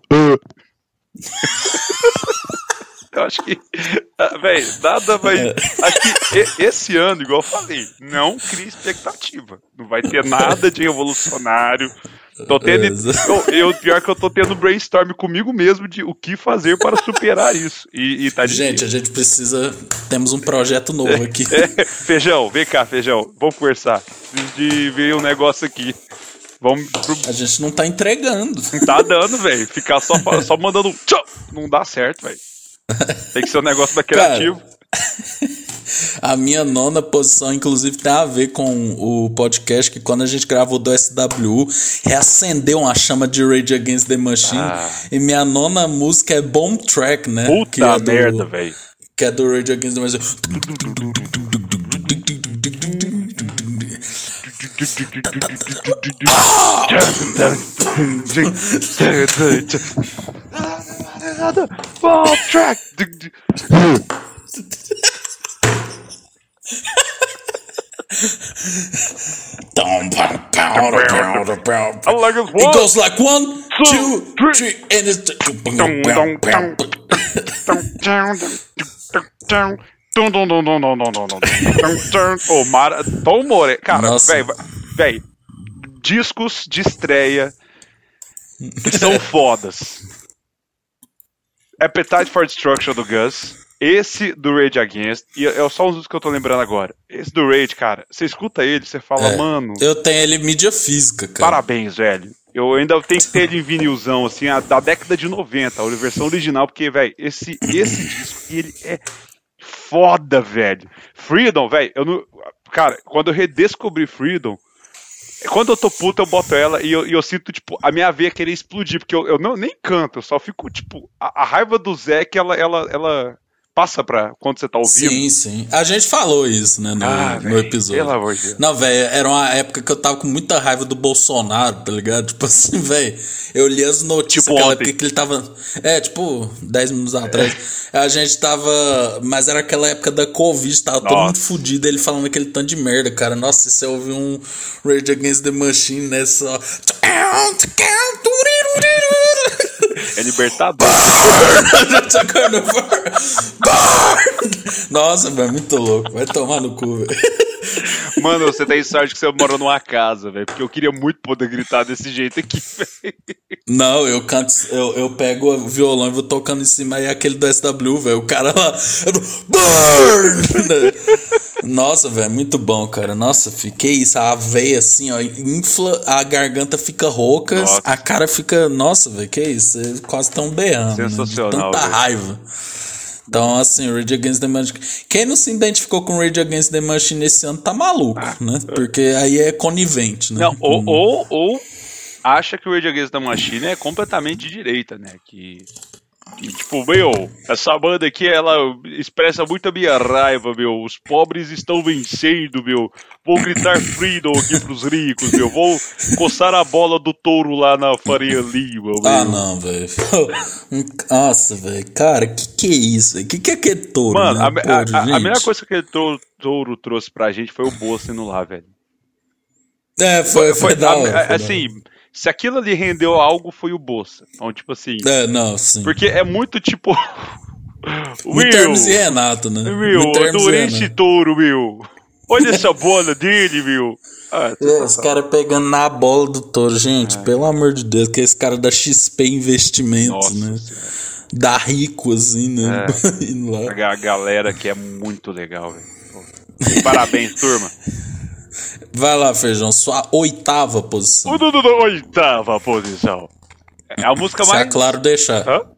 Eu acho que. ah, Véi, nada vai. E- esse ano, igual eu falei, não cria expectativa. Não vai ter nada de revolucionário. Tô tendo. Exato. Eu, eu, pior que eu tô tendo brainstorm comigo mesmo de o que fazer para superar isso. E, e tá Gente, a gente precisa. Temos um projeto novo aqui. É, feijão, vem cá, feijão. Vamos conversar. Preciso de ver um negócio aqui. Vamos pro, A gente não tá entregando. Não tá dando, velho. Ficar só, só mandando tchau, não dá certo, velho. Tem que ser um negócio da criativo. (laughs) A minha nona posição, inclusive, tem a ver com o podcast que quando a gente gravou do SWU, reacendeu uma chama de Rage Against the Machine. Ah. E minha nona música é Bomb Track, né? Puta que é do, merda, velho. Que é do Rage Against the Machine. Ball track. (laughs) It goes like one, two, three, and it's. Oh Mara, Tom More, cara, velho, velho, discos de estreia são fodas. Appetite for Destruction do Gus esse do Rage Against, e é só uns que eu tô lembrando agora. Esse do Rage, cara, você escuta ele, você fala, É, mano, Eu tenho ele mídia física, cara. Parabéns, velho. Eu ainda tenho que ter ele em vinilzão, assim, a- da década de 90, a versão original, porque, velho, esse, esse disco, ele é foda, velho. Freedom, velho, eu não. Cara, quando eu redescobri Freedom, quando eu tô puto, eu boto ela e eu, e eu sinto, tipo, a minha veia querer explodir, porque eu, eu não, nem canto, eu só fico, tipo, a, a raiva do Zé que ela, ela, ela passa pra quando você tá ouvindo. Sim, sim. A gente falou isso, né, no, Ah, no episódio. pelo amor de Deus. Não, velho, era uma época que eu tava com muita raiva do Bolsonaro, tá ligado? Tipo assim, (laughs) velho, eu li as notícias Tipo aquela época que ele tava. É, tipo, 10 minutos atrás. A gente tava. Mas era aquela época da Covid, tava todo Nossa. mundo fudido, ele falando aquele tanto de merda, cara. Nossa, se você ouvir um Rage Against the Machine, né? Só. É libertador. (laughs) Nossa, velho, muito louco. Vai tomar no cu, velho. Mano, você tem sorte que você mora numa casa, velho. Porque eu queria muito poder gritar desse jeito aqui, velho. Não, eu canto, eu, eu pego o violão e vou tocando em cima aí aquele do SW, velho. O cara lá. Burn! Nossa, velho, muito bom, cara. Nossa, fiquei isso. A veia assim, ó, infla, a garganta fica rouca, Nossa. a cara fica. Nossa, velho, que isso? Você quase tão berrando. Né? Sensacional, tanta velho. raiva. Então, assim, Rage Against the Machine. Quem não se identificou com Rage Against the Machine esse ano tá maluco, né? Porque aí é conivente, né? Ah, Não, ou, Hum. ou, ou acha que o Rage Against the Machine é completamente de direita, né? Que, que, tipo, meu, essa banda aqui, ela expressa muito a minha raiva, meu. Os pobres estão vencendo, meu. Vou gritar freedom aqui pros ricos, meu. Vou coçar a bola do touro lá na Faria Lima, meu. Ah, não, velho. (laughs) Nossa, velho. Cara, que que é isso? velho? Que que é aquele touro? Mano, né? a, Pô, a- a- a melhor coisa que aquele touro, touro trouxe pra gente foi o Bolsa indo lá, velho. É, foi, foi, hora. foi da assim, se aquilo ali rendeu algo, foi o Bolsa. Então, tipo assim. É, não, sim. Porque é muito tipo. (laughs) Hermes e Renato, né? E adorei esse touro, meu. Olha essa bola dele, meu. Ah, É, Os caras pegando na bola do touro, gente, pelo amor de Deus, que esse cara da XP Investimentos, Nossa né? Senhora. Da rico, assim, né? É. (laughs) A galera que é muito legal, velho. Parabéns, turma. (laughs) Vai lá, Feijão, sua oitava posição. O da oitava posição. É a música Se é mais. claro deixar. Hã?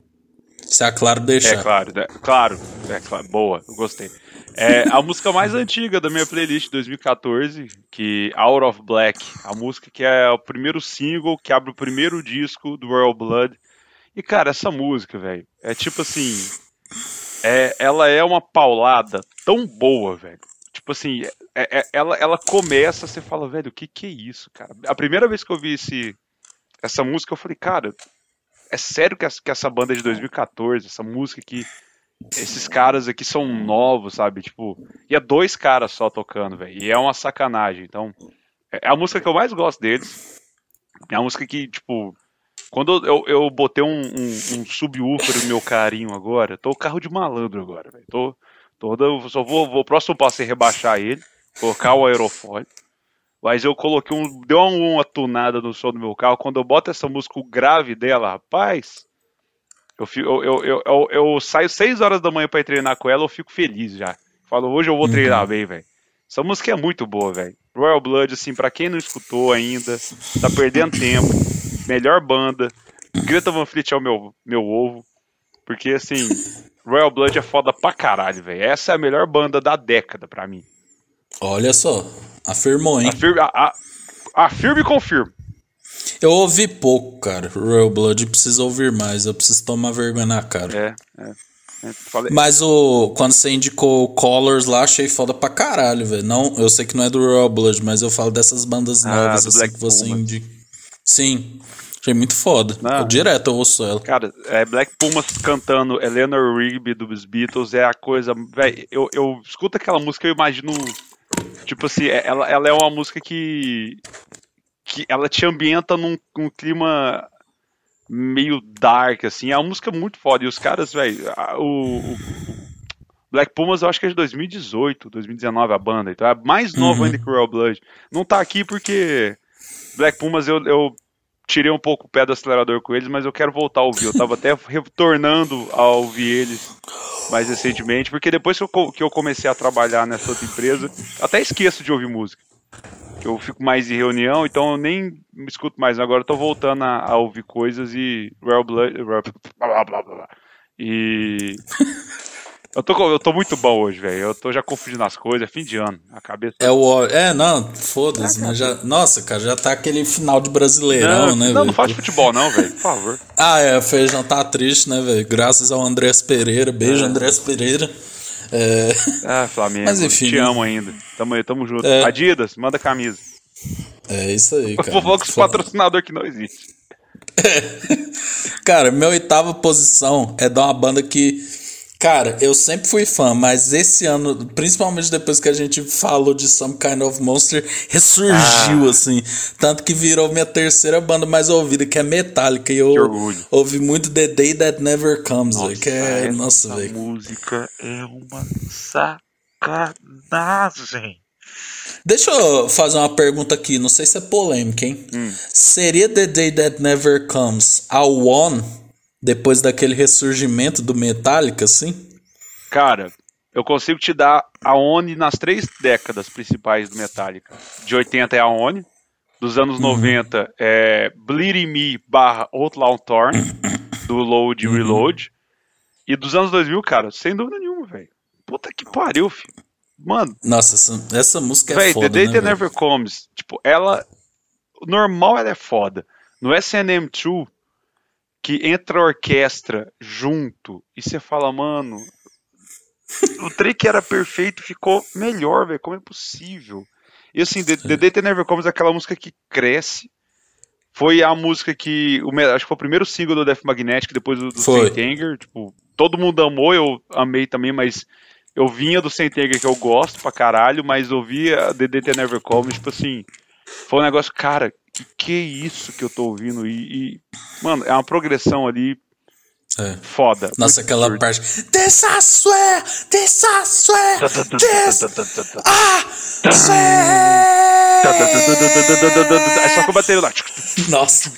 Se é claro deixar. É claro, né? claro, é claro, boa, eu gostei. É a música mais antiga da minha playlist de 2014, que Out of Black, a música que é o primeiro single que abre o primeiro disco do Royal Blood. E cara, essa música, velho, é tipo assim, é, ela é uma paulada tão boa, velho. Tipo assim, é- é- ela, ela começa, você fala, velho, o que que é isso, cara? A primeira vez que eu vi esse, essa música, eu falei, cara, é sério que essa, que essa banda é de 2014, essa música que esses caras aqui são novos, sabe? Tipo, e é dois caras só tocando, velho. E é uma sacanagem. Então, é é a música que eu mais gosto deles. É a música que, tipo, quando eu, eu botei um, um, um subwoofer no meu carinho agora, tô carro de malandro agora, velho. Tô, eu só vou, vou, o próximo passo é rebaixar ele, colocar o aerofólio. Mas eu coloquei um. Deu uma, uma tunada no som do meu carro. Quando eu boto essa música, o grave dela, rapaz. Eu, fico, eu, eu, eu, eu, saio 6 horas da manhã pra ir treinar com ela, eu fico feliz já. Falo, hoje eu vou treinar bem, velho. Essa música é muito boa, velho. Royal Blood, assim, pra quem não escutou ainda, tá perdendo tempo. Melhor banda. Greta Van Fleet é o meu, meu ovo. Porque, assim, Royal Blood é foda pra caralho, velho. Essa é a melhor banda da década pra mim. Olha só, afirmou, hein? Afirme, a, a, afirme e confirme. Eu ouvi pouco, cara. Royal Blood precisa ouvir mais. Eu preciso tomar vergonha na cara. É, é. é falei, Mas o quando você indicou o Colors lá, achei foda pra caralho, velho. Não, eu sei que não é do Royal Blood, mas eu falo dessas bandas Ah, novas do assim que você Pumas. indica. Sim. Achei muito foda. Não. Eu direto eu ouço ela. Cara, é Black Pumas cantando Eleanor Rigby dos Beatles é a coisa. Véi, eu, eu escuto aquela música eu imagino. Tipo assim, é- ela, ela é uma música que. que ela te ambienta num, num clima meio dark, assim. É uma música muito foda. E os caras, velho. O, o Black Pumas eu acho que é de 2018, 2019 a banda. Então é mais novo Uhum. ainda que o Royal Blood. Não tá aqui porque Black Pumas eu, eu tirei um pouco o pé do acelerador com eles, mas eu quero voltar a ouvir. Eu tava até retornando a ouvir eles mais recentemente, porque depois que eu, que eu comecei a trabalhar nessa outra empresa, até esqueço de ouvir música. Eu fico mais em reunião, então eu nem escuto mais. Agora eu tô voltando a, a ouvir coisas e. Royal Blood. Blá, blá, blá, blá. E. (laughs) Eu tô, eu tô muito bom hoje, velho. Eu tô já confundindo as coisas, é fim de ano. A cabeça. É o É, não, foda-se, né? Já, nossa, cara, já tá aquele final de Brasileirão, não, né, não, velho? não faz futebol, não, velho. Por favor. (laughs) Ah, é, o Feijão tá triste, né, velho? Graças ao Andrés Pereira. Beijo, É. Andrés Pereira. É, (laughs) Ah, Flamengo. Mas enfim, Te né? amo ainda. Tamo aí, tamo junto. É. Adidas, manda camisa. é isso aí, cara. vou falar com os patrocinadores que não existe. (laughs) Cara, minha oitava posição é de uma banda que. Cara, eu sempre fui fã, mas esse ano, principalmente depois que a gente falou de Some Kind of Monster, ressurgiu, Ah. assim. Tanto que virou minha terceira banda mais ouvida, que é Metallica. E eu ouvi muito The Day That Never Comes, velho. Que é. essa Nossa, velho. música é uma sacanagem. Deixa eu fazer uma pergunta aqui, não sei se é polêmica, hein? Hum. Seria The Day That Never Comes a One depois daquele ressurgimento do Metallica, assim? Cara, eu consigo te dar a ONI nas três décadas principais do Metallica. De 80 é a ONI, dos anos Uhum. 90 é Bleeding Me barra Outlaw Torn, (coughs) do Load Uhum. Reload. E dos anos 2000, cara, sem dúvida nenhuma, velho. Puta que pariu, filho. Mano, Nossa, essa, essa música é Véi, foda, The Day né, velho? Never Comes, tipo, ela. Normal ela é foda. No SNM2, que entra a orquestra junto e você fala, mano. O trem que era perfeito ficou melhor, velho. Como é possível? E assim, The, The Never Comes é aquela música que cresce. Foi a música que. O, acho que foi o primeiro single do Death Magnetic depois do, do Anger. Tipo, todo mundo amou, eu amei também, mas eu vinha do Saint Anger que eu gosto pra caralho, mas ouvia The Day Never Comes, tipo assim. Foi um negócio, cara, que isso que eu tô ouvindo? E, e, mano, é uma progressão ali É. foda. Nossa, aquela parte. This I swear! This I swear! This I swear! Aí só que eu bateria lá. Nossa,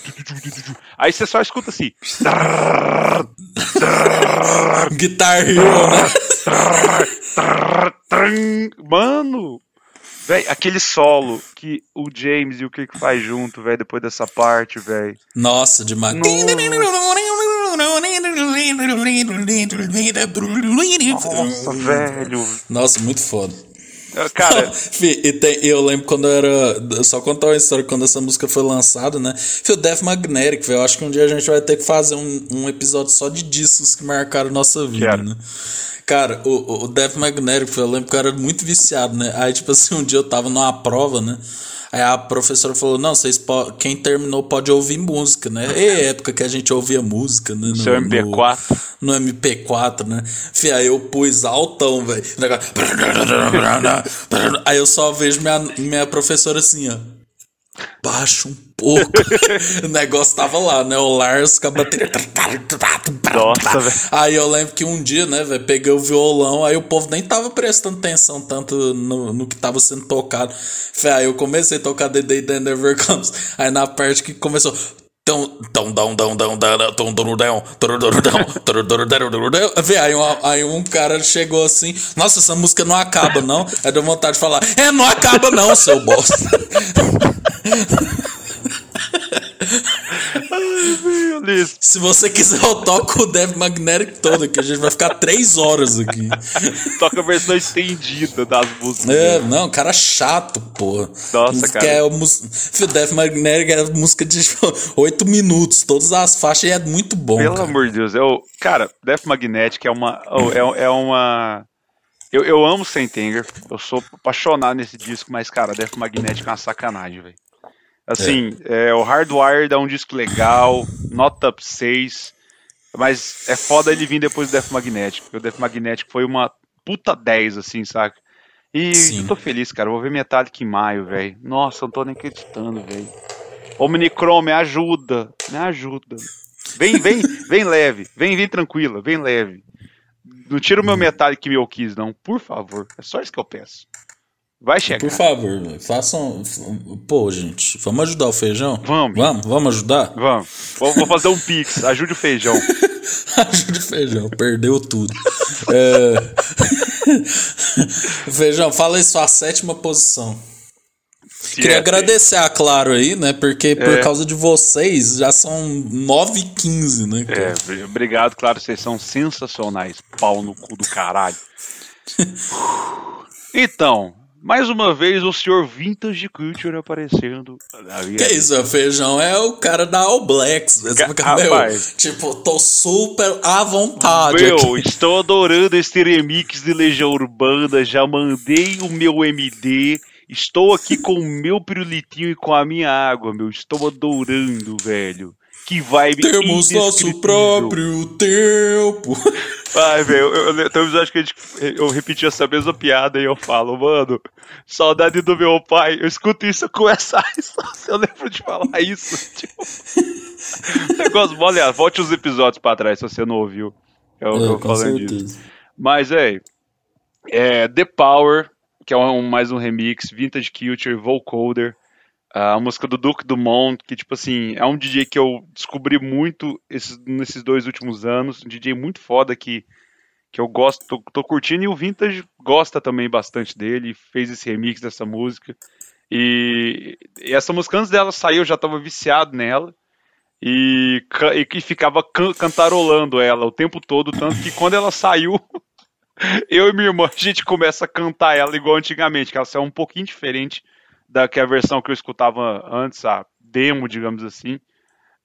Aí você só escuta assim. (laughs) Guitar Hero, né? Mano! Véi, aquele solo que o James e o Kirk faz junto, velho, depois dessa parte, velho. Nossa, demais. Nossa, velho. Nossa, muito foda. Cara, (laughs) Fih, e tem- eu lembro quando eu era. Só contar uma história quando essa música foi lançada, né? Fih, o Death Magnetic, velho. Eu acho que um dia a gente vai ter que fazer um, um episódio só de discos que marcaram nossa vida, Quero. né? Cara, o, o Death Magnetic, eu lembro que eu era muito viciado, né? Aí, tipo assim, um dia eu tava numa prova, né? Aí a professora falou: Não, vocês po- quem terminou pode ouvir música, né? E época que a gente ouvia música, né? No, seu MP4. no MP4, né? Fih, aí eu pus altão, velho. Aí eu só vejo minha, minha professora assim, ó. Baixa um pouco. (laughs) o negócio tava lá, né? O Lars com a bateria. Nossa, velho. Aí eu lembro que um dia, né, velho, peguei o violão, aí o povo nem tava prestando atenção tanto no, no que tava sendo tocado. Fé, Aí eu comecei a tocar The Day That Never Comes. Aí na parte que começou. Vê, aí um cara chegou assim, nossa, essa música não acaba, não. Aí deu vontade de falar, é, não acaba não, seu bosta. Se você quiser, eu toco o Death Magnetic todo, que a gente vai ficar três horas aqui. toca a versão estendida das músicas. É, não, cara chato, pô. Nossa, cara. É. Fio Death Magnetic é música de tipo, 8 minutos, todas as faixas e é muito bom. Pelo cara. amor de Deus, eu, cara, Death Magnetic é uma. oh, É, é uma. Eu, eu amo Saint Anger, eu sou apaixonado nesse disco, mas, cara, Death Magnetic é uma sacanagem, velho. Assim, é, o Hardwired é um disco legal, nota up 6, mas é foda ele vir depois do Death Magnetic, porque o Death Magnetic foi uma puta 10, assim, saca? E Sim. eu tô feliz, cara, vou ver Metallica em maio, velho. Nossa, eu não tô nem acreditando, velho. Omnicron, me ajuda, me ajuda. Vem, vem, vem leve, vem, vem tranquila, vem leve. Não tira o meu Metallic que eu quis, não, por favor. É só isso que eu peço. Vai chegar. Por favor, façam. Pô, gente, vamos ajudar o feijão? Vamos. Vamos, vamos ajudar? Vamos. Vou, vou fazer um pix. Ajude o feijão. (laughs) Ajude o feijão, perdeu tudo. É... (laughs) feijão, fala aí sua sétima posição. Queria é, agradecer a Claro aí, né? Porque por É. causa de vocês já são 9 e 15 né? cara? É, obrigado, claro, vocês são sensacionais. Pau no cu do caralho. (laughs) Então, mais uma vez o senhor Vintage Culture aparecendo. na minha Que isso, o feijão é o cara da All Blacks. Meu, rapaz. tipo, tô super à vontade. Meu, aqui. estou adorando este remix de Legião Urbana. Já mandei o meu MD. Estou aqui com o meu pirulitinho e com a minha água, meu. Estou adorando, velho. Que vibe Temos nosso próprio tempo. (laughs) Ai, velho, eu, eu, um episódio que a gente, eu repeti essa mesma piada e eu falo, mano, saudade do meu pai. Eu escuto isso, eu começo a eu lembro de falar isso. (laughs) Tipo, (laughs) negócio aliás, volte os episódios pra trás se você não ouviu. Eu, É, eu com falando disso. certeza. Mas, é, é The Power, que é um, mais um remix, Vintage Culture, Vocoder, a música do Duke Dumont, que, tipo assim, é um DJ que eu descobri muito esses, nesses dois últimos anos, um DJ muito foda que, que eu gosto, tô, tô curtindo, e o Vintage gosta também bastante dele, fez esse remix dessa música. E, e essa música, antes dela sair, eu já tava viciado nela. E, e, e ficava can, cantarolando ela o tempo todo, tanto que quando ela saiu, (laughs) eu e minha irmã, a gente começa a cantar ela igual antigamente, que ela saiu um pouquinho diferente da que a versão que eu escutava antes, a demo, digamos assim.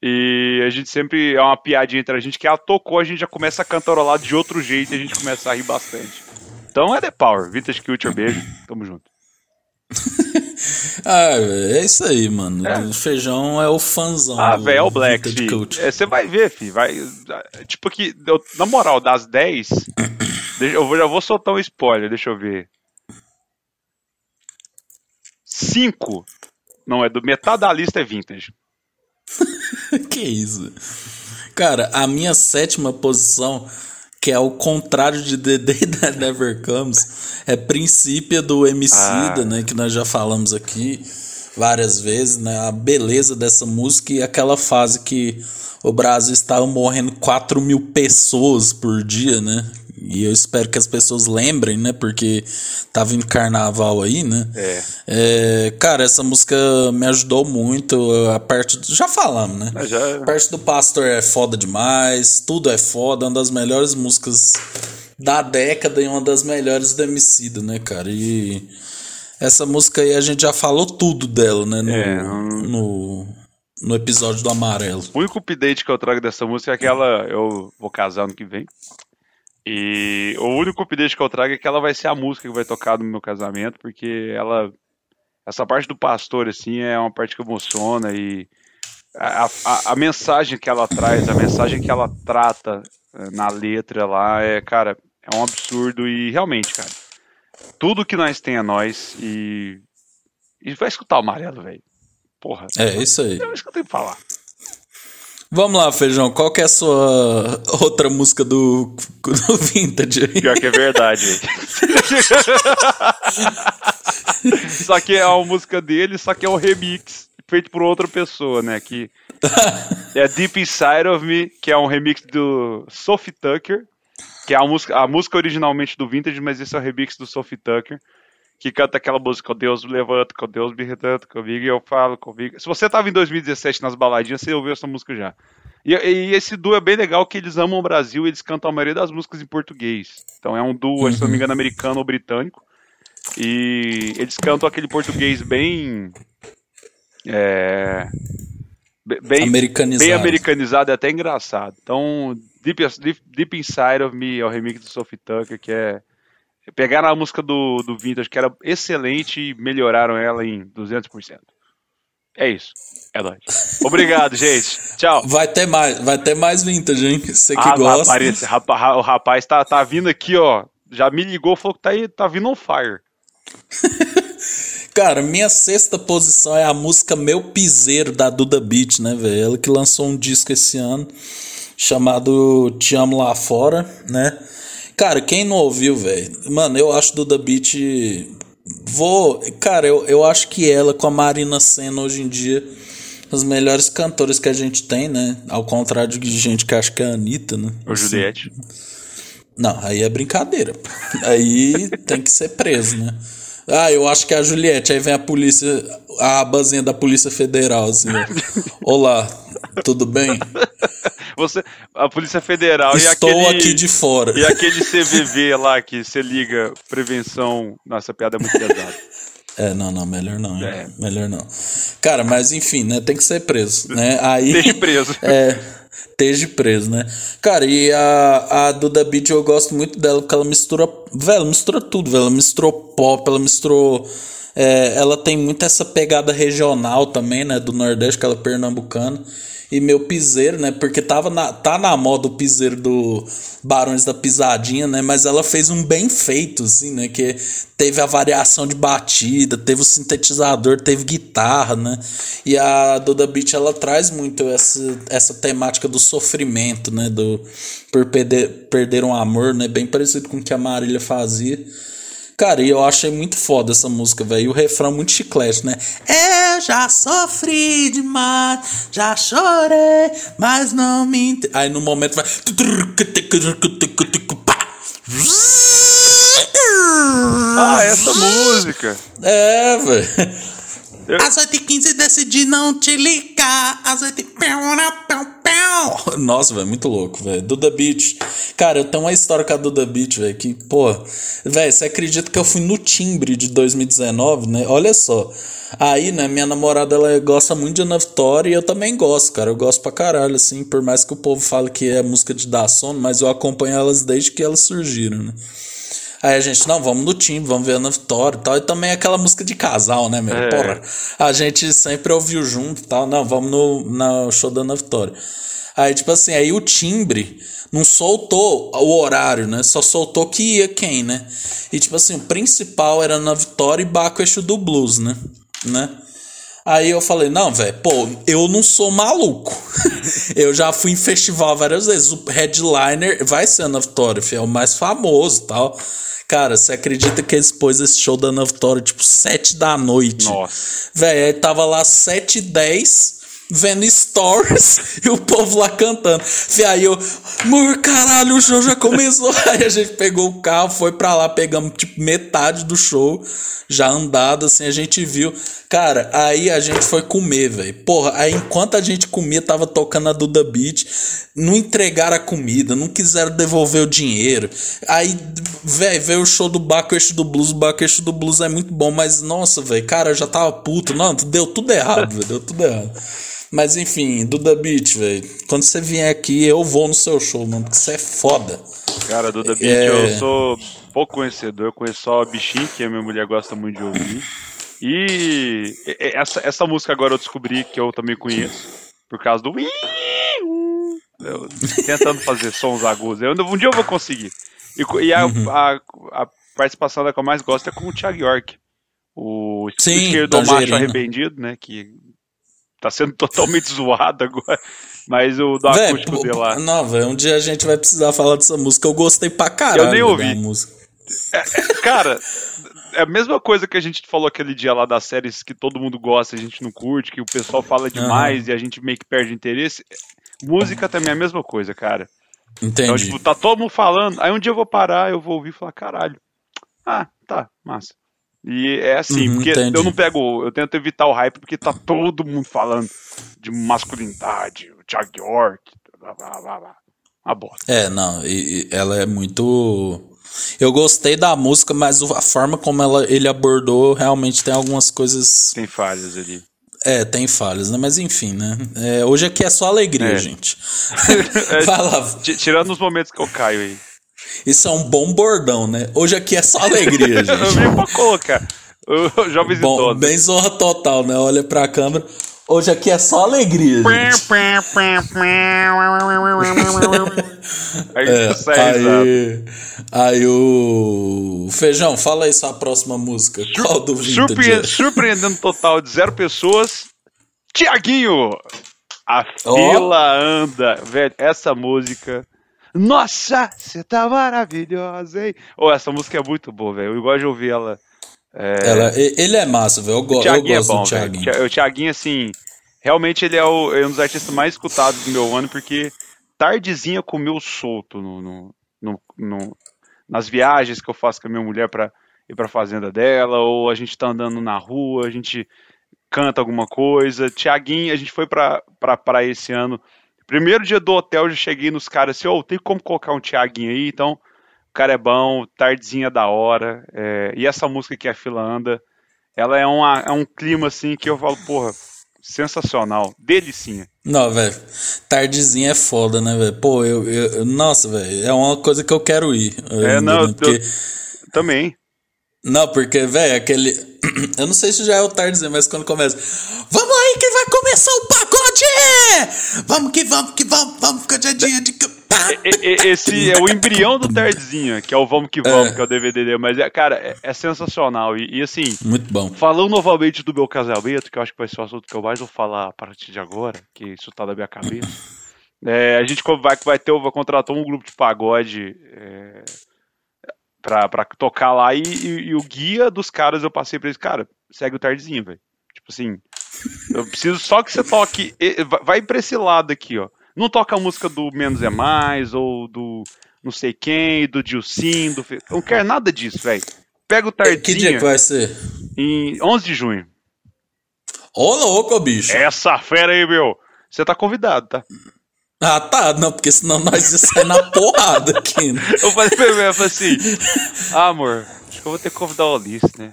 E a gente sempre é uma piadinha entre a gente que ela tocou, a gente já começa a cantarolar de outro jeito e a gente começa a rir bastante. Então é The Power, Vintage Culture, beijo, tamo junto. (laughs) ah, é isso aí, mano. É. O feijão é o fãzão. Ah, velho, é o Black, é, Você vai ver, fi. Vai, tipo que, eu, na moral, das 10, (coughs) eu já vou soltar um spoiler, deixa eu ver. 5 não é do metade da lista é vintage. (laughs) que isso? Cara, a minha sétima posição, que é o contrário de The Day That Never Comes, é Princípio do Emicida, ah. né, que nós já falamos aqui várias vezes, né, a beleza dessa música e aquela fase que o Brasil estava morrendo 4 mil pessoas por dia, né, e eu espero que as pessoas lembrem, né? Porque tá vindo carnaval aí, né? É. é cara, essa música me ajudou muito. A parte. Do, já falamos, né? Já... A parte do Pastor é foda demais. Tudo é foda. Uma das melhores músicas da década e uma das melhores do Emicida, né, cara? E essa música aí a gente já falou tudo dela, né? No, é, no, no episódio do Amarelo. O único update que eu trago dessa música é aquela. Eu vou casar ano que vem. E o único update que eu trago é que ela vai ser a música que vai tocar no meu casamento, porque ela. Essa parte do pastor, assim, é uma parte que emociona e a, a, a mensagem que ela traz, a mensagem que ela trata eh, na letra lá é, cara, é um absurdo e realmente, cara, tudo que nós tem é nós e. E vai escutar o amarelo, velho. Porra. É isso aí. É isso que eu tenho que falar. Vamos lá, Feijão. Qual que é a sua outra música do, do Vintage? Pior que é verdade. (laughs) só que é uma música dele, só que é um remix feito por outra pessoa, né? Que (laughs) é Deep Inside of Me, que é um remix do Sophie Tucker, que é a música, a música originalmente do Vintage, mas esse é o remix do Sophie Tucker que canta aquela música, Deus me levanta, com Deus me retanta comigo, e eu falo comigo. Se você tava em 2017 nas baladinhas, você ouviu essa música já. E, e, esse duo é bem legal que eles amam o Brasil, eles cantam a maioria das músicas em português. Então é um duo, uhum. se não me engano, americano ou britânico. E eles cantam aquele português bem. É, bem americanizado. bem americanizado, é até engraçado. Então, Deep, Deep, Deep Inside of Me é o remix do Sophie Tucker, que é Pegaram a música do, do Vintage, que era excelente, e melhoraram ela em 200%. É isso. É nóis. Obrigado, (laughs) gente. Tchau. Vai ter mais, vai ter mais Vintage, hein? Você que ah, gosta. Rapaz, rapaz, o rapaz tá, tá vindo aqui, ó. Já me ligou, falou que tá, aí, tá vindo on fire. (laughs) Cara, minha sexta posição é a música Meu Piseiro, da Duda Beat, né, velho? Ela que lançou um disco esse ano chamado Te Amo Lá Fora, né? Cara, quem não ouviu, velho? Mano, eu acho Duda Beat. Vou. Cara, eu, eu acho que ela com a Marina Senna hoje em dia. As melhores cantoras que a gente tem, né? Ao contrário de gente que acha que é a Anitta, né? Ou Juliette. Não, aí é brincadeira. Aí tem que ser preso, né? Ah, eu acho que é a Juliette. Aí vem a polícia, a abazinha da Polícia Federal, assim. Olá, tudo bem? Você, a Polícia Federal Estou e aquele, aqui de fora. E aquele CVV lá que você liga prevenção. Nossa, a piada é muito pesada. (laughs) É, não, não, melhor não. É. Melhor não. Cara, mas enfim, né? Tem que ser preso, né? Aí. Esteja preso. (laughs) É. Esteja preso, né? Cara, e a, a Duda Beat eu gosto muito dela porque ela mistura. Velho, mistura tudo, velho. Ela misturou pop, ela misturou. É, ela tem muito essa pegada regional também, né? Do Nordeste, que ela é pernambucana e meu piseiro, né? Porque tava na, tá na moda o piseiro do Barões da Pisadinha, né? Mas ela fez um bem feito, assim, né? Que teve a variação de batida, teve o sintetizador, teve guitarra, né? E a Duda Beat, ela traz muito essa, essa temática do sofrimento, né? Do, por perder, perder um amor, né? Bem parecido com o que a Marília fazia. Cara, e eu achei muito foda essa música, velho. E o refrão muito chiclete, né? Eu já sofri demais, já chorei, mas não me. ent- Aí no momento vai. Ah, essa música. É, velho. Eu- Às 8h15 decidi não te ligar. Às 8 (laughs) Nossa, velho, muito louco, velho. Duda Beat. Cara, eu tenho uma história com a Duda Beat, velho, que, pô. Velho, você acredita que eu fui no timbre de 2019, né? Olha só. Aí, né, minha namorada, ela gosta muito de Ana Vitória e eu também gosto, cara. Eu gosto pra caralho, assim, por mais que o povo fale que é música de dar sono, mas eu acompanho elas desde que elas surgiram, né? Aí a gente, não, vamos no timbre, vamos ver a Vitória e tal. E também aquela música de casal, né, meu? É. Porra, a gente sempre ouviu junto e tal. Não, vamos no, no show da Ana Vitória. Aí, tipo assim, aí o timbre não soltou o horário, né? Só soltou que ia quem, né? E, tipo assim, o principal era Ana Vitória e Baco Eixo do Blues, né? né? Aí eu falei, não, velho, pô, eu não sou maluco. (laughs) eu já fui em festival várias vezes. O headliner vai ser Ana filho, é o mais famoso e tal. Cara, você acredita que eles pôs esse show da Ana Vitória, tipo, sete da noite? Nossa. Velho, aí tava lá sete e dez, vendo stories (laughs) e o povo lá cantando. Fih, Aí eu, amor, caralho, o show já começou. (laughs) Aí a gente pegou o carro, foi pra lá, pegamos tipo metade do show, já andado, assim, a gente viu. Cara, aí a gente foi comer, velho. Porra, aí enquanto a gente comia, tava tocando a Duda Beat, não entregaram a comida, não quiseram devolver o dinheiro. Aí, velho, veio o show do Baco Eixo do Blues, o Baco Eixo do Blues é muito bom, mas nossa, velho, cara, eu já tava puto. Não, deu tudo errado, (laughs) velho, deu tudo errado. Mas enfim, Duda Beat, velho. Quando você vier aqui, eu vou no seu show, mano, porque você é foda. Cara, Duda Beat, É. eu sou pouco conhecedor, eu conheço só a Bichinho, que a minha mulher gosta muito de ouvir. E essa, essa música agora eu descobri que eu também conheço, por causa do. Eu, tentando fazer sons agudos. Eu, um dia eu vou conseguir. E, e a, Uhum. a, a participação da que eu mais gosto é com o Thiago York. O Sim, esquerdo macho arrependido, né? Que tá sendo (laughs) totalmente zoado agora. Mas o do Véi, acústico dele lá. Não, velho, um dia a gente vai precisar falar dessa música. Eu gostei pra caralho Eu nem ouvi. da música. Cara, é a mesma coisa que a gente falou aquele dia lá das séries que todo mundo gosta, a gente não curte, que o pessoal fala demais e a gente meio que perde interesse. Música também é a mesma coisa, cara. Então, Entendi. tipo, tá todo mundo falando, aí um dia eu vou parar, eu vou ouvir e falar, caralho. Ah, tá, massa. E é assim, Uhum, porque entendi. eu não pego, eu tento evitar o hype, porque tá todo mundo falando de masculinidade, o Thiago York, blá blá blá blá. Uma bosta. É, não, e, e ela é muito. Eu gostei da música, mas a forma como ela, ele abordou realmente tem algumas coisas. Tem falhas ali. É, tem falhas, né? Mas enfim, né? É, hoje aqui é só alegria, É. gente. (laughs) Vai lá. Ti- Tirando os momentos que eu caio aí. Isso é um bom bordão, né? Hoje aqui é só alegria, (laughs) Eu gente. vim pra colocar. Jovens Bom, Idosos. bem zorra total, né? Olha pra câmera. Hoje aqui é só alegria, gente. Aí (laughs) É, sai risada. aí, aí o Feijão, fala aí sua próxima música. Qual do Surpre-? Surpreendendo total de zero pessoas. Tiaguinho! A fila anda. Velho, essa música. Nossa, você tá maravilhosa, hein? Ô, essa música é muito boa, velho. Eu gosto de ouvir ela. Ela- e- ele é massa, velho. Eu, go eu é gosto bom, do. Thiaguinho. Thi- O Thiaguinho, assim, realmente ele é, o- é um dos artistas mais escutados do meu ano, porque tardezinha comeu solto no, no- no- no- nas viagens que eu faço com a minha mulher pra ir pra fazenda dela, ou a gente tá andando na rua, a gente canta alguma coisa. Thiaguinho, a gente foi pra, pra praia esse ano. Primeiro dia do hotel, eu já cheguei nos caras assim, ô, tem como colocar um Thiaguinho aí? Então, o cara é bom, tardezinha da hora. é, e essa música que a fila anda, ela é, uma, é um clima assim que eu falo, porra, sensacional, delicinha. Não, velho. Tardezinha é foda, né, velho? Pô, eu, eu- Nossa, velho. É uma coisa que eu quero ir. É, não, né? Porque- eu- também. Não, porque, velho, aquele. (clears throat) Eu não sei se já é o tardezinha, mas quando começa. Vamos aí que vai começar o pacote! Vamos que vamos, que vamos, vamos ficar de dia de. Esse é o embrião do tardezinha, que é o Vamos Que Vamos, que é o DVD dele, mas, é, cara, é, é sensacional. E, e, assim, Muito bom. falando novamente do meu casamento, que eu acho que vai ser o assunto que eu mais vou falar a partir de agora, que isso tá na minha cabeça. (clears throat) É, a gente vai, vai ter, vai contratar um grupo de pagode. é, pra, pra tocar lá e, e- e o guia dos caras eu passei pra eles, cara, segue o Tardezinho, velho. Tipo assim, eu preciso só que você toque, vai- pra esse lado aqui, ó. Não toca a música do Menos é Mais, ou do não sei quem, do Dilcim, do... Não quero nada disso, velho. Pega o Que dia Tardezinho que vai ser? em 11 de junho. Ô, louco, bicho. Essa fera aí, meu. Você tá convidado, tá? Ah, tá. Não, porque senão nós ia sair na porrada aqui, né? (laughs) Eu falei pra ele, eu falei assim, ah, amor, acho que eu vou ter que convidar o Alice, né?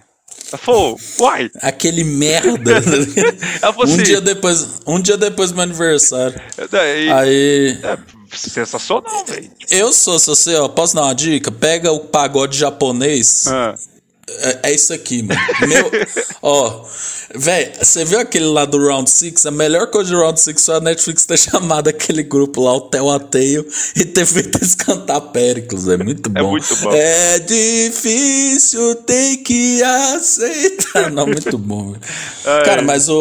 Ela falou, uai. Aquele merda. (laughs) Ela falou um, assim, dia depois, um dia depois do meu aniversário. daí, Aí. é, sensacional, velho. Eu sou, se você, ó, posso dar uma dica? Pega o pagode japonês. Ah, É, é isso aqui, mano. Meu, (laughs) ó, velho, você viu aquele lá do Round 6? A melhor coisa do Round 6 foi a Netflix ter (laughs) chamado aquele grupo lá, o Tel Ateio, e ter feito eles cantar Péricles. É muito bom. muito bom. É difícil, tem que aceitar. Não, muito bom, velho. (laughs) Ai. Cara, mas o,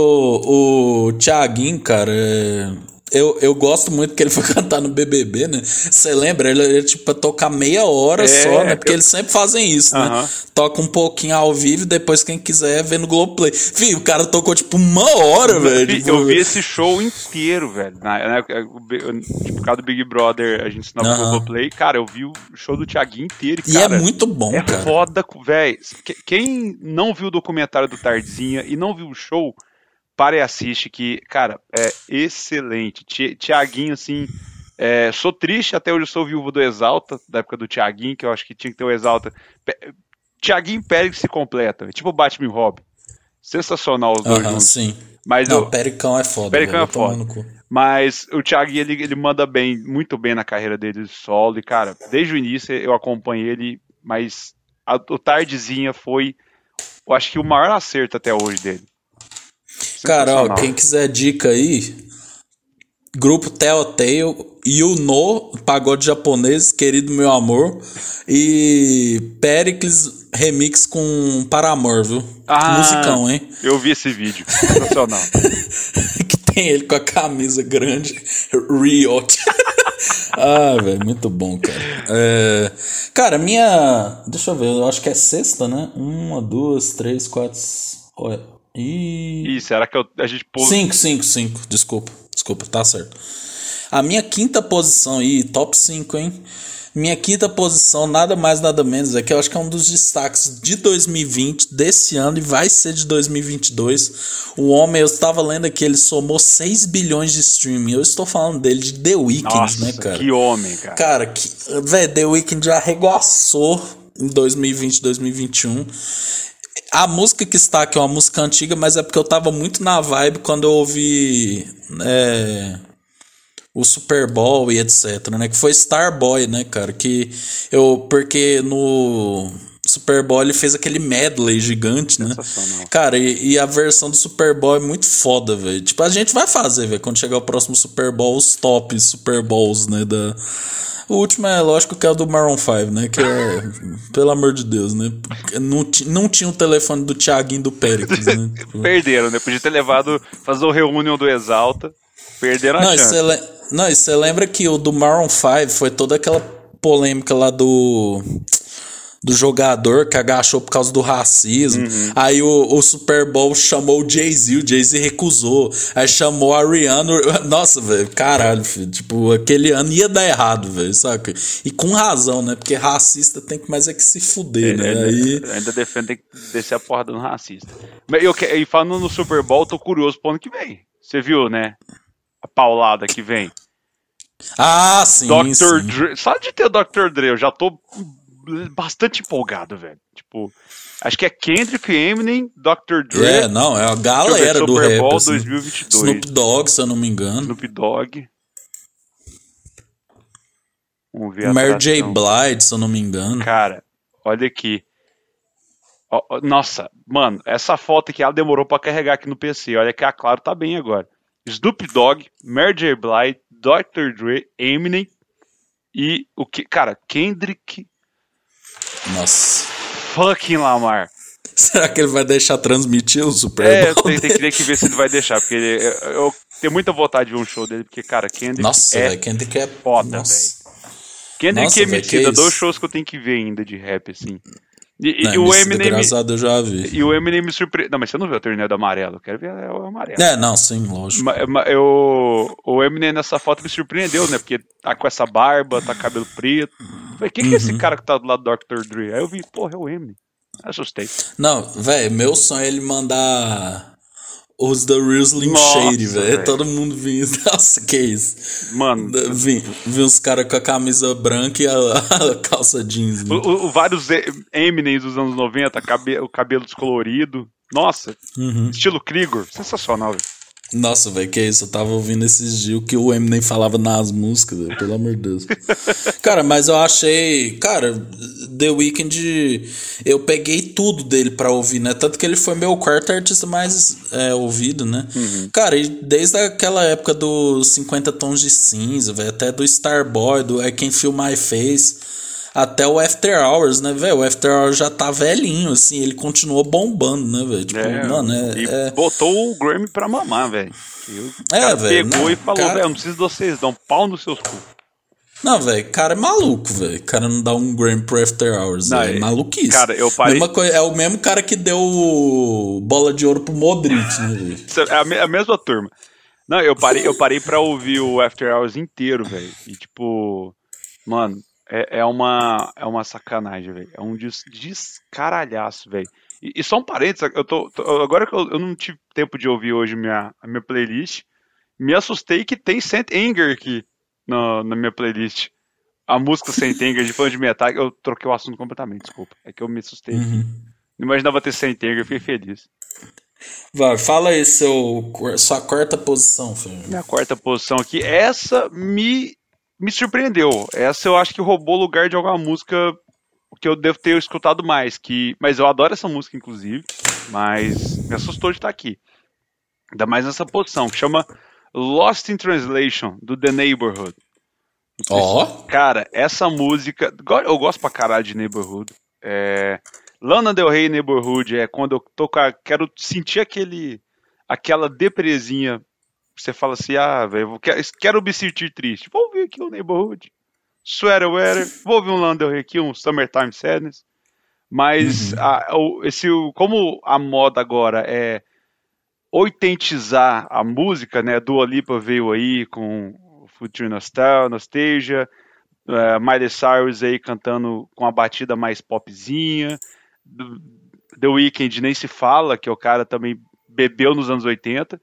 o Thiaguinho, cara, é- eu, eu gosto muito que ele foi (laughs) cantar no BBB, né? Você lembra? Ele, ele tipo, pra tocar meia hora É, só, né? Porque eu- eles sempre fazem isso, né? Aham. Toca um pouquinho ao vivo e depois quem quiser vê no Globoplay. Fih, o cara tocou tipo uma hora, velho. vi- tipo- eu vi esse show inteiro, velho. Na, na, o tipo, por causa do Big Brother, a gente ensinava o Aham. Globoplay. Cara, eu vi o show do Thiaguinho inteiro. E cara, é muito bom, É cara. foda, velho. Quem não viu o documentário do Tardezinha e não viu o show, para e assiste, que, cara, é excelente. Ti- Tiaguinho, assim, é, sou triste, até hoje eu sou viúvo do Exalta, da época do Tiaguinho, que eu acho que tinha que ter o Exalta. Tiaguinho e Pérez se completa, é tipo o Batman e Robin. Sensacional os dois juntos. sim. Mas, Não, o, Pericão é foda. Pericão velho, é foda. mas o Thiaguinho, ele, ele manda bem, muito bem na carreira dele solo. E, cara, desde o início eu acompanhei ele, mas a, o Tardezinha foi, eu acho que o maior acerto até hoje dele. Cara, ó, Sensacional. quem quiser dica aí, grupo Telltale, Yuno, pagode japonês, querido meu amor, e Pericles remix com Paramor, viu? Ah. Musicão, hein? Eu vi esse vídeo, sensacional. (laughs) que tem ele com a camisa grande, Riot. (laughs) ah, velho, muito bom, cara. É, cara, minha. Deixa eu ver, eu acho que é sexta, né? Uma, duas, três, quatro. E. Será que eu- a gente pôs. 5, 5, 5. Desculpa. Desculpa, tá certo. A minha quinta posição aí, top 5, hein? Minha quinta posição, nada mais, nada menos, é que eu acho que é um dos destaques de 2020, desse ano, e vai ser de 2022. O homem, eu estava lendo aqui, ele somou 6 bilhões de streaming. Eu estou falando dele de The Weeknd, Nossa, né, cara? que homem, cara. Cara, que, velho, The Weeknd já arregaçou em 2020, 2021. A música que está aqui é uma música antiga, mas é porque eu tava muito na vibe quando eu ouvi é, o Super Bowl e etc, né? Que foi Starboy, né, cara? Que eu porque no Super Bowl ele fez aquele medley gigante, né? Cara, e, e a versão do Super Bowl é muito foda, velho. Tipo, a gente vai fazer, velho, quando chegar o próximo Super Bowl, os top Super Bowls, né, da o último é lógico que é o do Maroon 5, né? Que é, (laughs) pelo amor de Deus, né? Não, não tinha o telefone do Thiaguinho do Péricles, né? (laughs) Perderam, né? Podia ter levado, fazer o reunião do Exalta. Perderam a Não, chance. le- não, e você lembra que o do Maroon 5 foi toda aquela polêmica lá do do jogador que agachou por causa do racismo. Uhum. Aí o, o Super Bowl chamou o Jay-Z, o Jay-Z recusou. Aí chamou a Rihanna. (laughs) Nossa, velho, caralho, filho. Tipo, aquele ano ia dar errado, velho, saca? E com razão, né? Porque racista tem que mais é que se fuder, né? Ainda, Aí... ainda defende tem que descer a porrada no racista. Mas eu, e falando no Super Bowl, tô curioso pro ano que vem. Você viu, né? A paulada que vem. Ah, sim, Dr. sim. Dre. Só de ter o Dr. Dre, eu já tô bastante empolgado, velho. Tipo, acho que é Kendrick, Eminem, Dr. Dre. É, não, é a galera do Super. Bowl assim. 2022. Snoop Dogg, se eu não me engano. Snoop Dogg. Vamos ver Mary J. Blige, se eu não me engano. Cara, olha aqui. Nossa, mano, essa foto aqui ela demorou pra carregar aqui no PC. Olha que a Claro tá bem agora. Snoop Dogg, Mary J. Blige, Dr. Dre, Eminem e o que, cara, Kendrick Nossa. fucking Lamar. (laughs) Será que ele vai deixar transmitir o Super É, Bowl? tem, tem, tem que ver se ele vai deixar, porque ele- eu, eu tenho muita vontade de ver um show dele, porque, cara, Kendrick Nossa, é velho, Kendrick é foda, Nossa. Kendrick Nossa, e velho, Emicida, que dois shows que eu tenho que ver ainda de rap, assim. E, e Não, o Emicida, Eminem. a Deus já vi. E o Eminem me surpreendeu. Não, mas você não viu a turnê do amarelo? Eu quero ver o amarelo. É, não, sim, lógico. Ma- ma- eu, o Eminem nessa foto me surpreendeu, né? Porque tá com essa barba, tá com cabelo preto. Falei, quem que é Uhum. esse cara que tá do lado do Dr. Dre? Aí eu vi, porra, é o Eminem. Assustei. Não, velho, meu sonho é ele mandar os The Real Slim Shady, velho. Todo mundo vinha. (laughs) Nossa, que isso. Mano, Vi, vi uns caras com a camisa branca e a, (laughs) a calça jeans. o, Né? o- o vários Eminem dos anos 90, cabe- o cabelo descolorido. Nossa, Uhum. estilo Krieger. Sensacional, velho. Nossa, velho, que isso. Eu tava ouvindo esses dias o que o Eminem falava nas músicas, velho, pelo amor de Deus. (laughs) cara, mas eu achei. Cara, The Weeknd. Eu peguei tudo dele pra ouvir, né? Tanto que ele foi meu quarto artista mais é, ouvido, né? Cara, e desde aquela época dos 50 Tons de Cinza, velho, até do Starboy, do I Can Feel My Face. Até o After Hours, né, velho? O After Hours já tá velhinho, assim, ele continuou bombando, né, velho? Tipo, É, mano, é, e é- botou o Grammy pra mamar, velho. É, velho, pegou não, e falou, cara- velho, não preciso de vocês, dá um pau nos seus cu. Não, velho, cara é maluco, velho. O cara não dá um Grammy pro After Hours. Não, é é- maluquice. cara, eu parei- Mesma coi- é o mesmo cara que deu bola de ouro pro Modric, né, velho? (laughs) É a, me- a mesma turma. Não, eu parei, eu parei pra ouvir o After Hours inteiro, velho. E tipo, mano, é, é uma é uma sacanagem, velho. É um des, descaralhaço, velho. E, e só um parênteses, eu tô, tô- agora que eu, eu não tive tempo de ouvir hoje minha, a minha playlist, me assustei que tem Saint Anger aqui na, na minha playlist. A música Saint (laughs) Anger de fã de metal, eu troquei o assunto completamente, desculpa. É que eu me assustei. aqui. Uhum. Não imaginava ter Saint Anger, eu fiquei feliz. Vai, fala aí seu, sua quarta posição, filho. Minha quarta posição aqui, essa me, me surpreendeu. Essa eu acho que roubou o lugar de alguma música que eu devo ter escutado mais. Que, mas eu adoro essa música, inclusive. Mas me assustou de estar aqui. Ainda mais nessa posição, que chama Lost in Translation, do The Neighborhood. Ó, Cara, essa música. Eu gosto pra caralho de Neighborhood. É, Lana Del Rey Neighborhood é quando eu tô quero sentir aquele. aquela depresinha. Você fala assim, ah, velho, quero, quero me sentir triste. Vou ouvir aqui o Neighborhood. Sweater Weather. Vou ouvir um Lana Del Rey aqui, um Summertime Sadness. Mas a- o- esse, como a moda agora é oitentizar a música, né? Dua Lipa veio aí com Future Nostal, Nostalgia, uh, Miley Cyrus aí cantando com a batida mais popzinha, The Weeknd nem se fala, que o cara também bebeu nos anos 80.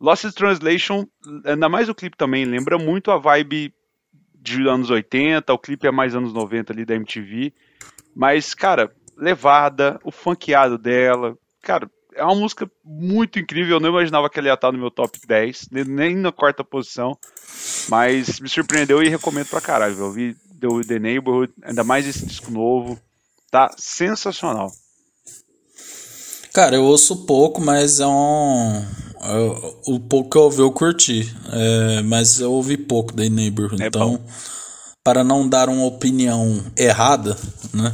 Lost in Translation, ainda mais o clipe também, lembra muito a vibe de anos 80, o clipe é mais anos 90 ali da MTV, mas, cara, levada, o funkeado dela, cara, é uma música muito incrível, eu não imaginava que ela ia estar no meu top 10, nem- na quarta posição, mas me surpreendeu e recomendo pra caralho, eu vi The Neighborhood, ainda mais esse disco novo, tá sensacional. cara, eu ouço pouco, mas é um. Eu- o pouco que eu ouvi eu curti. É, mas eu ouvi pouco da Neighborhood. É então, bom. para não dar uma opinião errada, né?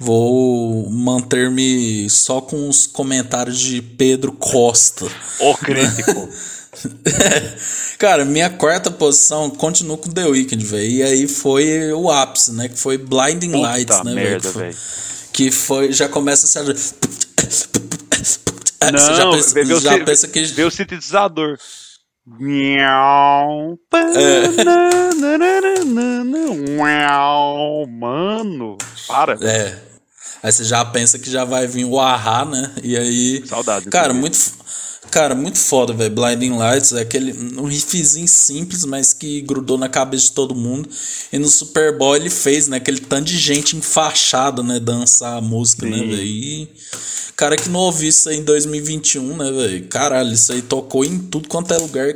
Vou manter-me só com os comentários de Pedro Costa. O crítico. (laughs) Cara, minha quarta posição continua com The Weeknd, velho. E aí foi o ápice, né? Que foi Blinding Puta Lights, né, velho? Que. Que foi. Já começa a ser. Não, (laughs) Você já pensa, vê, o já si- pensa que. vê o sintetizador. É. Mano, para. É. Aí você já pensa que já vai vir o Ahá, né? E aí. Saudade. Cara, muito. Cara, muito foda, velho. Blinding Lights é aquele. Um riffzinho simples, mas que grudou na cabeça de todo mundo. E no Super Bowl ele fez, né? Aquele tanto de gente enfaixada, né? Dançar a música, né, Sim. velho? E. Cara que não ouviu isso aí em 2021, né, velho? Caralho, isso aí tocou em tudo quanto é lugar.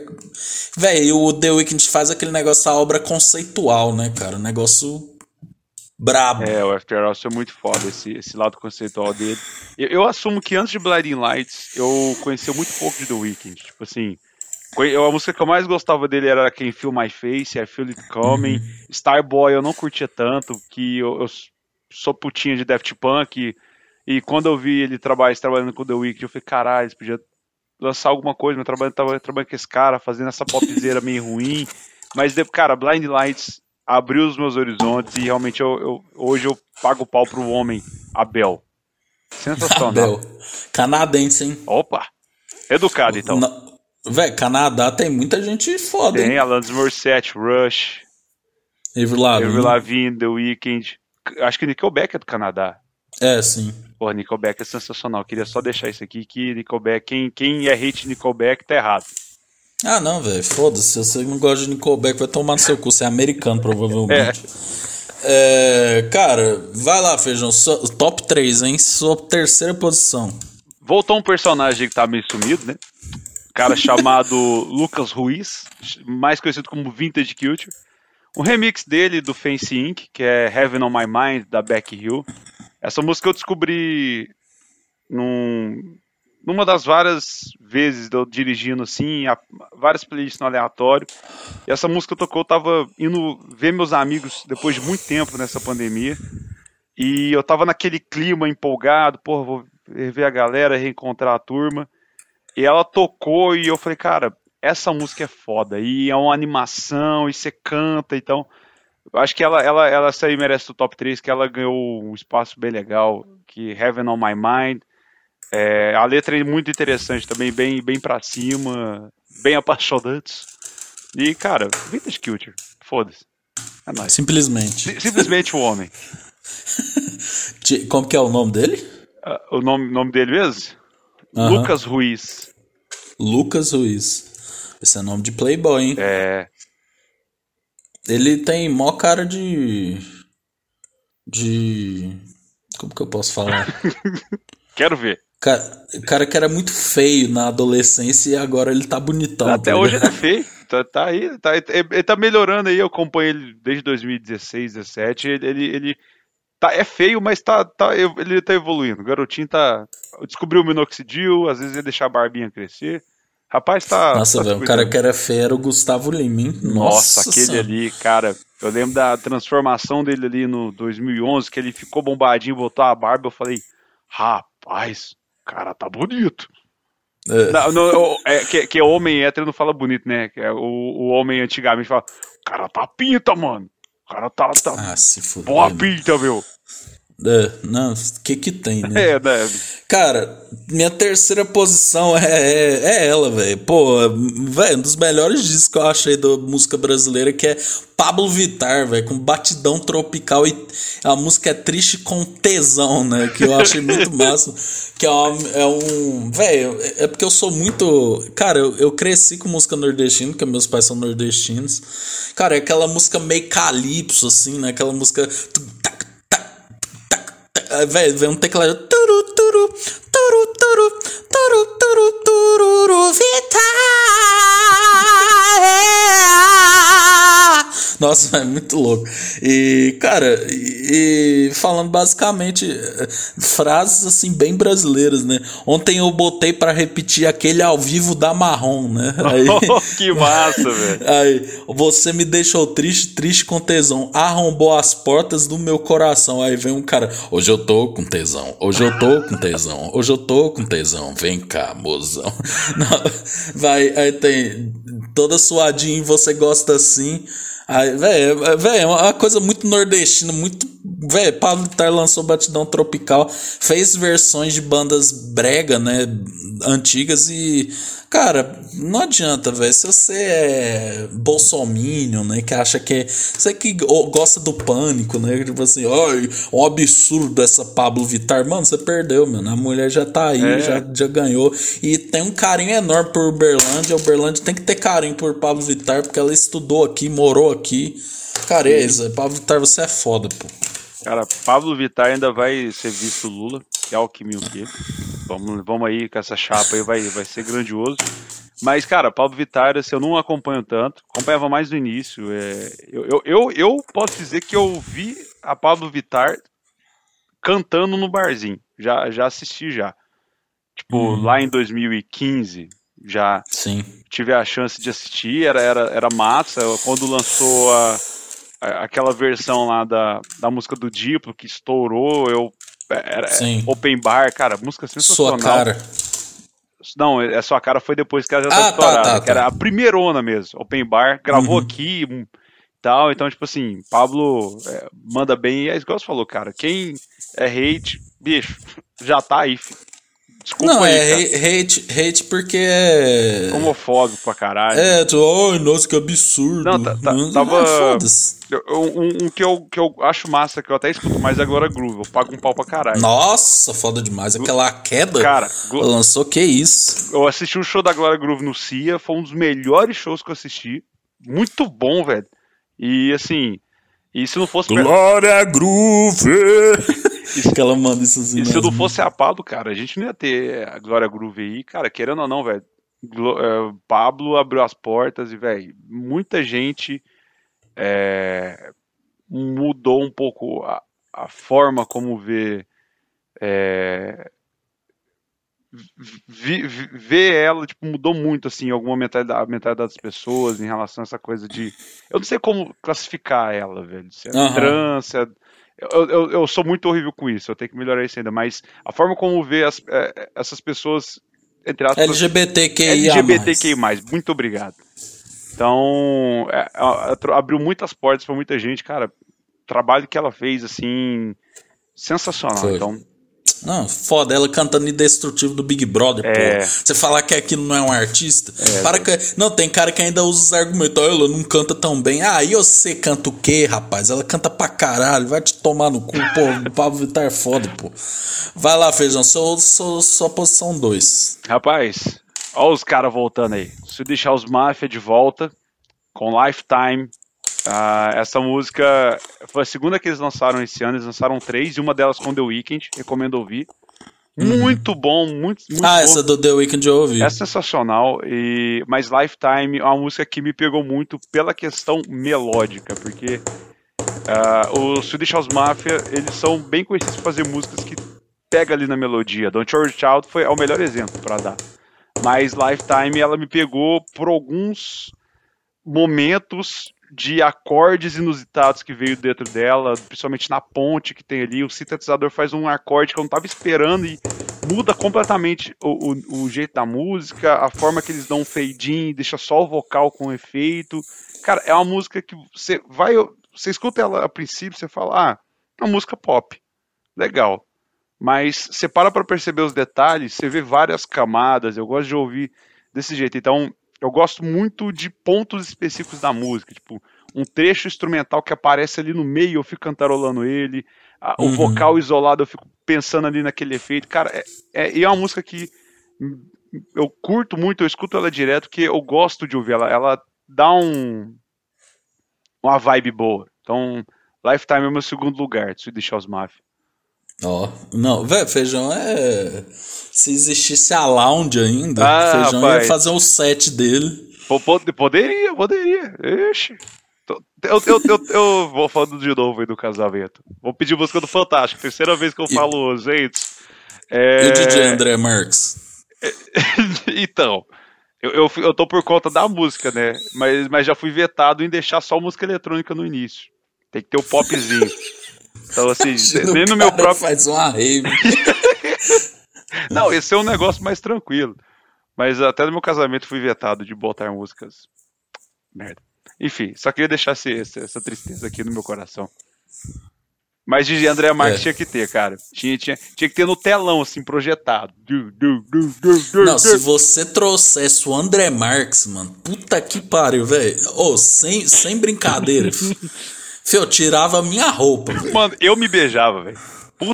Velho, o The Weeknd faz aquele negócio, a obra conceitual, né, cara? Um negócio brabo. É, o After Hours foi muito foda, esse, esse lado conceitual dele. Eu, eu assumo que antes de Blinding Lights, eu conhecia muito pouco de The Weeknd. Tipo assim, a música que eu mais gostava dele era Quem Feel My Face, I Feel It Coming. Starboy eu não curtia tanto, que eu, eu sou putinha de Daft Punk. E quando eu vi ele trabalhar, trabalhando com The Weeknd, eu falei, caralho, eles podiam lançar alguma coisa, mas trabalhando, tava trabalhando com esse cara, fazendo essa popzeira meio ruim. Mas, cara, Blind Lights abriu os meus horizontes e realmente eu, eu- hoje eu pago pau pro homem, Abel. Sensacional. Abel. Canadense, hein? Opa! Educado, então. Na- Véi, Canadá tem muita gente foda, Tem hein? Alanis Morissette, Rush, Avril Lavigne. Avril Lavigne, The Weeknd. Acho que Nickelback é do Canadá. É, sim. Porra, Nickelback é sensacional. Queria só deixar isso aqui, que Nickelback, quem, quem é hate Nickelback tá errado. Ah, não, velho. Foda-se. Se você não gosta de Nickelback, vai tomar no seu cu. Você é americano, provavelmente. (laughs) É, cara, vai lá, Feijão. Top 3, hein? Sua terceira posição. Voltou um personagem que tá meio sumido, né? Um cara (laughs) chamado Lucas Ruiz, mais conhecido como Vintage Culture. Um remix dele do Fancy Inc., que é Heaven on My Mind, da Beck Hill. Essa música eu descobri num, numa das várias vezes eu dirigindo assim, a- várias playlists no aleatório. E essa música tocou, eu tava indo ver meus amigos depois de muito tempo nessa pandemia. E eu tava naquele clima empolgado, porra, vou ver a galera, reencontrar a turma. E ela tocou e eu falei, cara, essa música é foda. E é uma animação, e você canta, então. Eu acho que ela, ela, ela essa aí merece o top 3, que ela ganhou um espaço bem legal, que Heaven on My Mind. É, a letra é muito interessante também, bem, bem pra cima, bem apaixonante. E, cara, Vintage Culture, foda-se. É nóis. Simplesmente. Si- Simplesmente o homem. (laughs) Como que é o nome dele? Ah, o nome, nome dele mesmo? Aham. Lucas Ruiz. Lucas Ruiz. Esse é nome de Playboy, hein? É, Ele tem mó cara de. De. Como que eu posso falar? (laughs) quero ver. Cara, cara que era muito feio na adolescência e agora ele tá bonitão. Até tá hoje ele é feio. Tá, tá aí, tá, ele, tá melhorando aí. Eu acompanho ele desde 2016, 17. Ele, ele, ele tá, é feio, mas tá, tá, ele tá evoluindo. O garotinho tá. Descobriu o minoxidil, às vezes ia deixar a barbinha crescer. Rapaz, tá. Nossa, tá velho, o cara que era feio era o Gustavo Lima, hein? Nossa, aquele Senhora. ali, cara. Eu lembro da transformação dele ali no 2011, que ele ficou bombadinho, botou a barba. Eu falei, rapaz, cara tá bonito. É. Não, não, é, que, que homem hétero não fala bonito, né? Que é o, o homem antigamente fala, o cara tá pinta, mano. O cara tá, tá Ah, se fuder. boa pinta, meu. É, não, o que que tem, né? É, né? Cara, minha terceira posição é, é, é ela, velho. Pô, velho, um dos melhores discos que eu achei da música brasileira que é Pablo Vittar, velho, com batidão tropical e a música é triste com tesão, né? Que eu achei muito (laughs) massa. Que é, uma- é um. Velho, é porque eu sou muito. Cara, eu, eu cresci com música nordestina, porque meus pais são nordestinos. Cara, é aquela música meio calypso, assim, né? Aquela música. Velho, vem um teclado. Turu, turu, turu, turu, turu, turu, tururu, Vitar. (laughs) Nossa, é muito louco. E, cara, e, falando basicamente eh, frases assim bem brasileiras, né? Ontem eu botei pra repetir aquele ao vivo da Marrom, né? (laughs) Aí, (laughs) que massa, velho. Aí, você me deixou triste, triste com tesão. Arrombou as portas do meu coração. Aí vem um cara. Hoje eu tô com tesão. Hoje eu tô com tesão. Hoje eu tô com tesão. Vem cá, mozão. Não, vai, aí tem toda suadinha você gosta assim. Aí, velho, véio, é uma coisa muito nordestina, muito. Velho, Pablo Vittar lançou Batidão Tropical, fez versões de bandas brega, né? Antigas e. Cara, não adianta, velho. Se você é bolsominion, né? Que acha que é. Você que go- gosta do pânico, né? Tipo assim, ai, um absurdo essa Pablo Vittar. Mano, você perdeu, mano. A mulher já tá aí, É. já, já ganhou. E tem um carinho enorme por Uberlândia. Uberlândia tem que ter carinho por Pablo Vittar, porque ela estudou aqui, morou aqui. Isso. Pablo Vittar, você é foda, pô. Cara, Pablo Vittar ainda vai ser visto Lula, que é o que mil que. Vamos, vamos aí com essa chapa aí, vai, vai ser grandioso. Mas, cara, Pablo Vittar, assim, eu não acompanho tanto, acompanhava mais no início. é, eu, eu, eu, eu posso dizer que eu vi a Pablo Vittar cantando no barzinho. Já, já assisti já. Tipo, Uhum. lá em 2015, já Sim. tive a chance de assistir, era, era, era massa. Quando lançou a- aquela versão lá da, da música do Diplo, que estourou, eu. Era, Sim. Open Bar, cara, música sensacional. Sua cara. Não, é sua cara foi depois que ela já Ah, tá estourada, tá, que tá. era a primeirona mesmo. Open Bar, gravou Uhum. aqui, um- tal. Então, tipo assim, Pablo é, manda bem. E é igual você falou, cara. Quem é hate, bicho, já tá aí, filho. Desculpa Não, aí, é hate, hate porque é. Homofóbico pra caralho. É, tu, ai, nossa, que absurdo. Não, tá- tá- Não, tava- eu- Um, um que, eu, que eu acho massa, que eu até escuto mais é agora Groove. Eu pago um pau pra caralho. Nossa, foda demais. Aquela queda. Cara, Glo- lançou que isso. eu assisti o show da Glória Groove no CIA, foi um dos melhores shows que eu assisti. Muito bom, velho. E assim, e se não fosse. Glória Groove! Que ela manda isso assim. E se nas não fosse a Pablo, cara, a gente não ia ter a Glória Groove aí, cara, querendo ou não, velho. É, Pablo abriu as portas e, velho, muita gente é, mudou um pouco a, a forma como vê. É, ver ela, tipo, mudou muito, assim, alguma mentalidade, mentalidade das pessoas em relação a essa coisa de. Eu não sei como classificar ela, velho. Se é Aham. trans, se é. Eu, eu, eu sou muito horrível com isso, eu tenho que melhorar isso ainda, mas a forma como ver as- é, essas pessoas, entre aspas, LGBTQIA. LGBTQI+, muito obrigado. Então, é, a- abriu muitas portas pra muita gente, cara. Trabalho que ela fez, assim, sensacional. Foi. Então, Não, foda, ela cantando Indestrutível do Big Brother, É. pô. Você falar que aquilo não é um artista? para que... Não, tem cara que ainda usa os argumentos, "Ah, ela não canta tão bem. Ah, e você canta o quê, rapaz? Ela canta pra caralho, vai te tomar no cu, pô. O Pablo Vittar é foda, pô. Vai lá, Feijão, sou, sou, sua posição 2. rapaz, ó os caras voltando aí. Se deixar os Mafia de volta, com Lifetime. Ah, essa música foi a segunda que eles lançaram esse ano. Eles lançaram três, e uma delas com The Weeknd. Recomendo ouvir. Muito bom, muito, muito Ah, bom. essa do The Weeknd eu ouvi. É sensacional, e... mas Lifetime é uma música que me pegou muito pela questão melódica, porque ah, os Swedish House Mafia, eles são bem conhecidos por fazer músicas que pega ali na melodia. Don't Your Child foi é o melhor exemplo para dar. Mas Lifetime, ela me pegou por alguns momentos de acordes inusitados que veio dentro dela, principalmente na ponte que tem ali. O sintetizador faz um acorde que eu não estava esperando e muda completamente o, o, o jeito da música, a forma que eles dão um fade in, deixa só o vocal com efeito. Cara, é uma música que você vai, você escuta ela a princípio, você fala, ah, é uma música pop, legal. Mas você para pra perceber os detalhes, você vê várias camadas. Eu gosto de ouvir desse jeito. Então, eu gosto muito de pontos específicos da música, tipo um trecho instrumental que aparece ali no meio, eu fico cantarolando ele, a- o Uhum. vocal isolado, eu fico pensando ali naquele efeito. Cara, é, é, e é uma música que eu curto muito, eu escuto ela direto, porque eu gosto de ouvir ela. Ela dá um uma vibe boa. Então, Lifetime é o meu segundo lugar, Swedish House Mafia. Ó, não, velho, Feijão é... Se existisse a Lounge ainda, Ah, Feijão rapaz. ia fazer o set dele. Po- po- Poderia, poderia. Ixi. Eu, eu, eu, eu vou falando de novo aí do casamento. Vou pedir música do Fantástico. Terceira vez que eu E- falo, gente. E É... o DJ André Marques? (laughs) então, eu, eu, eu tô por conta da música, né? Mas, mas já fui vetado em deixar só música eletrônica no início. Tem que ter o popzinho. (laughs) Então, assim, (laughs) nem no meu cara próprio. faz uma rave. (laughs) Não, esse é um negócio mais tranquilo. Mas até no meu casamento fui vetado de botar músicas. Merda. Enfim, só queria deixar esse- essa tristeza aqui no meu coração. Mas DJ André Marques É. tinha que ter, cara. Tinha, tinha, tinha que ter no telão, assim, projetado. Du, du, du, Não, se você trouxesse o André Marques, mano, puta que pariu, velho. Ô, sem, sem brincadeira. (laughs) fi. Fio, eu tirava a minha roupa. Mano, eu me beijava, velho.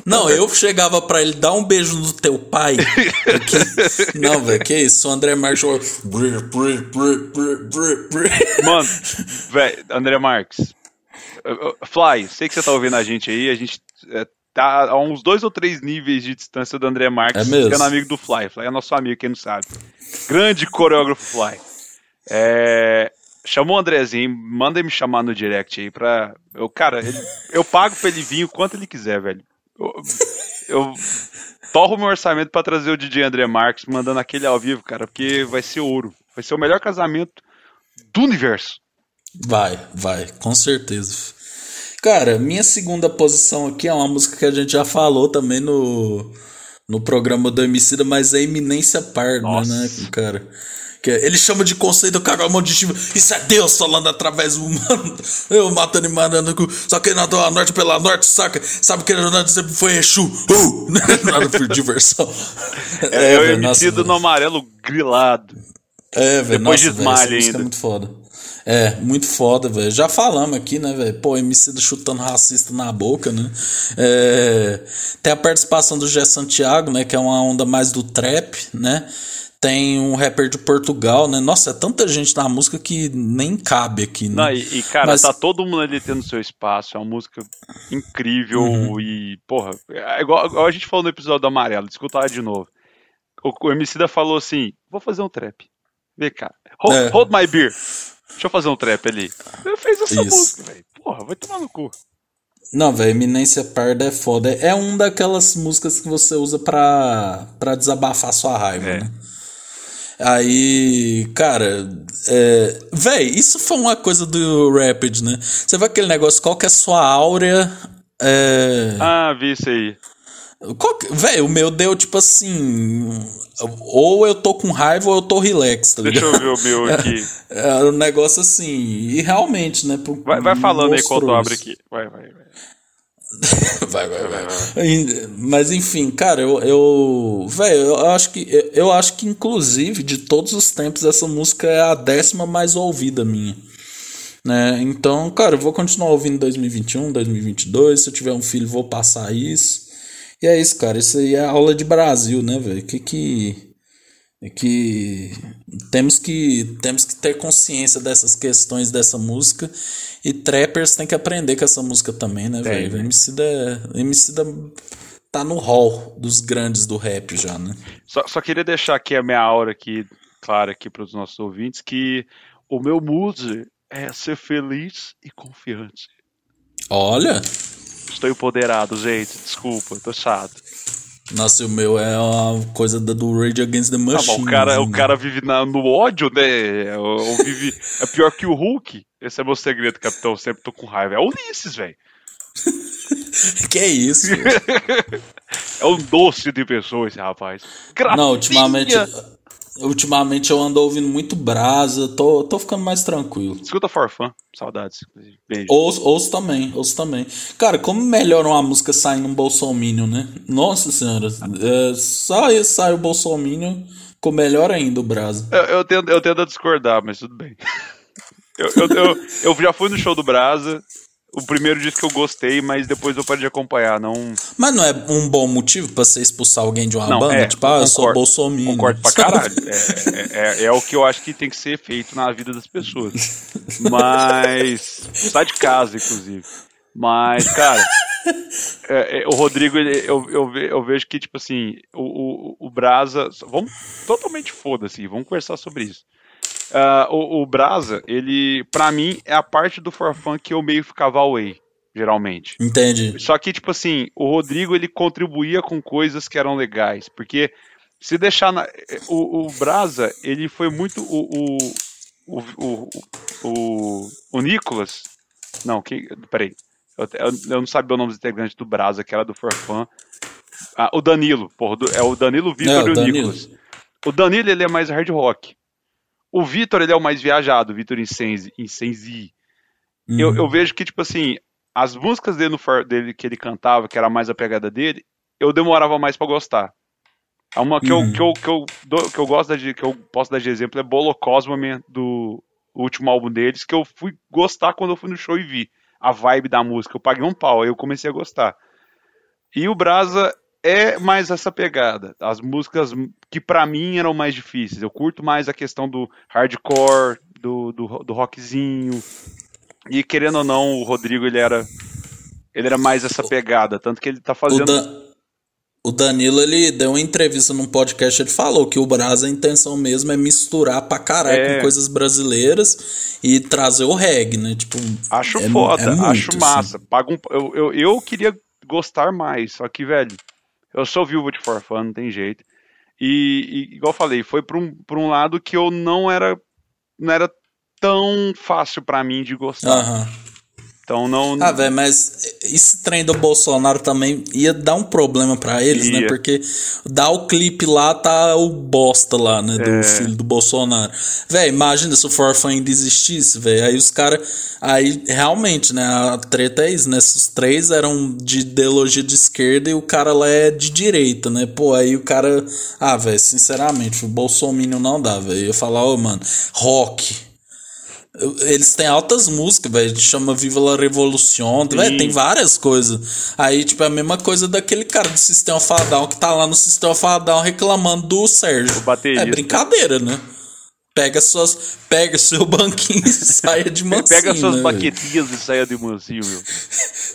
Não, velho. eu chegava pra ele dar um beijo no teu pai. porque- (laughs) Não, velho, que isso? O André Marques. Mano, velho, André Marques. Fly, sei que você tá ouvindo a gente aí. A gente é, tá a uns dois ou três níveis de distância do André Marques, É mesmo? ficando amigo do Fly. Fly é nosso amigo, quem não sabe. Grande coreógrafo Fly. É, chamou o Andrezinho, manda ele me chamar no direct aí pra. Eu, cara, ele- eu pago pra ele vir o quanto ele quiser, velho. Eu, eu torro meu orçamento pra trazer o DJ André Marques, mandando aquele ao vivo, cara, porque vai ser ouro. Vai ser o melhor casamento do universo. Vai, vai, com certeza. Cara, minha segunda posição aqui é uma música que a gente já falou também no, no programa do Emicida, mas é Eminência Parda, Nossa. né, cara? Que é- ele chama de conceito carro auditivo. Isso é Deus falando através do humano. (laughs) Eu matando e mandando. com- Só que nadou a norte pela norte, saca? Sabe que ele sempre foi Exu. Uh! (laughs) Nada por diversão. (laughs) É, é o velho, nossa, MC do no amarelo grilado. É, velho. Depois nossa, de Smiley música ainda. É muito foda. É, muito foda, velho. Já falamos aqui, né, velho? Pô, MC chutando racista na boca, né? É, tem a participação do Gé Santiago, né? Que é uma onda mais do trap, né? Tem um rapper de Portugal, né? Nossa, é tanta gente na música que nem cabe aqui, né? Não, e, e, cara, Mas- tá todo mundo ali tendo seu espaço. É uma música incrível Uhum. e, porra, é igual, igual a gente falou no episódio do Amarelo, escuta lá de novo. O, o MC da falou assim: vou fazer um trap. Vem cá. Hold, É. hold my beer. Deixa eu fazer um trap ali. Ele fez essa Isso. música, velho. Porra, vai tomar no cu. Não, velho, Eminência Parda é foda. É um daquelas músicas que você usa pra, pra desabafar sua raiva, É. né? Aí, cara, é, véi, isso foi uma coisa do Rapid, né? Você vê aquele negócio, qual que é a sua áurea? É, Ah, vi isso aí. qual que- véi, o meu deu tipo assim, ou eu tô com raiva ou eu tô relax, tá Deixa ligado? eu ver o meu (laughs) aqui. É um negócio assim, e realmente, né? pro- Vai, vai falando aí abro isso. aqui. Vai, vai, vai. (laughs) Vai, vai, vai. Ainda- Mas enfim, cara, eu, eu velho, eu acho que eu, eu acho que inclusive de todos os tempos essa música é a décima mais ouvida minha. Né? Então, cara, eu vou continuar ouvindo em 2021, 2022, se eu tiver um filho vou passar isso. E é isso, cara, isso aí é aula de Brasil, né, velho? Que que que temos que temos que ter consciência dessas questões dessa música e trappers tem que aprender com essa música também, né, velho? velho. Emicida, Emicida tá no hall dos grandes do rap já, né? Só, só queria deixar aqui a minha aura aqui, clara aqui para os nossos ouvintes, que o meu mood é ser feliz e confiante. Olha, Estou empoderado, gente. Desculpa, tô chato. Nossa, o meu é uma coisa do Rage Against the Ah, Machine. mas o cara, o né? cara vive na- no ódio, né? Ou, ou vive, é pior que o Hulk. Esse é meu segredo, capitão. Eu sempre tô com raiva. É o Ulisses, velho. (laughs) Que isso? (laughs) É um doce de pessoa esse rapaz. Não, Gracinha. ultimamente ultimamente eu ando ouvindo muito brasa, tô, tô ficando mais tranquilo. Escuta Forfã. Saudades. Beijo. Ouço, ouço também, ouço também. Cara, como melhora uma música saindo um Bolsominion, né? Nossa senhora, é, só aí sai o Bolsominion, ficou melhor ainda o Brasa. Eu, eu, tento, eu tento discordar, mas tudo bem. (laughs) Eu, eu, eu, eu já fui no show do Brasa. O primeiro disco que eu gostei, mas depois eu parei de acompanhar. Não, Mas não é um bom motivo pra você expulsar alguém de uma Não, banda? é, tipo, ah, eu sou concordo, Bolsominion. Concordo pra (laughs) caralho. É, é, é- é o que eu acho que tem que ser feito na vida das pessoas. Mas. Sai de casa, inclusive. Mas, cara. é, é, o Rodrigo, ele- eu, eu, eu vejo que, tipo assim, o, o, o Brasa. Vamos totalmente foda-se, vamos conversar sobre isso. Ah, o, o Brasa, ele, pra mim, é a parte do Forfã que eu meio ficava away, geralmente. Entende? Só que, tipo assim, o Rodrigo ele contribuía com coisas que eram legais. Porque se deixar. Na, o, o Brasa, ele foi muito. O, o, o, o, o, Nicolas. Não, que, peraí. Eu, eu, não sabia o nome dos integrantes do Brasa, que era do Forfã. Ah, o Danilo, porra, é o Danilo Vitor É, e o Danilo. Nicolas. O Danilo ele é mais hard rock. O Vitor ele é o mais viajado, o Vitor Incenzi. Incenzi. Eu, Uhum. eu vejo que, tipo assim, as músicas dele, no dele que ele cantava, que era mais a pegada dele, eu demorava mais pra gostar. A Uma que, Uhum. eu, que, eu, que, eu, dou- que eu gosto de, que eu posso dar de exemplo é Bolocosma do último álbum deles, que eu fui gostar quando eu fui no show e vi a vibe da música. Eu paguei um pau, aí eu comecei a gostar. E o Brasa é mais essa pegada. As músicas que pra mim eram mais difíceis. Eu curto mais a questão do hardcore, do, do, do rockzinho. E querendo ou não, o Rodrigo ele era ele era mais essa pegada, tanto que ele tá O, fazendo Dan- o Danilo, ele deu uma entrevista num podcast, ele falou que o Brasa, a intenção mesmo é misturar pra caralho É. com coisas brasileiras e trazer o reggae, né? Tipo, Acho é- foda, é muito, acho assim. massa. Paga um, eu, eu, eu queria gostar mais, só que, velho, eu sou viúva de forfã, não tem jeito. E, e, igual eu falei, foi pra um, pra um lado que eu não era não era tão fácil pra mim de gostar. Aham. Então não. Ah, velho, mas esse trem do Bolsonaro também ia dar um problema pra eles, né? Ia. Porque dá o clipe lá, tá o bosta lá, né? Do É. filho do Bolsonaro. Velho, imagina se o Forfã ainda existisse, velho. Aí os caras. Aí realmente, né? A treta é isso, né? Os três eram de ideologia de esquerda e o cara lá é de direita, né? Pô, aí o cara. Ah, velho, sinceramente, o Bolsonaro não dá, velho. Eu ia falar, ô, mano, rock. Eles têm altas músicas, velho. Chama Viva la Revolution. velho, tem várias coisas. Aí, tipo, é a mesma coisa daquele cara do Sistema Fadal que tá lá no Sistema Fadal reclamando do Sérgio. É brincadeira, né? Pega suas. Pega seu banquinho e (laughs) saia de mansinho. Pega suas né, baquetinhas e saia de mansinho, meu.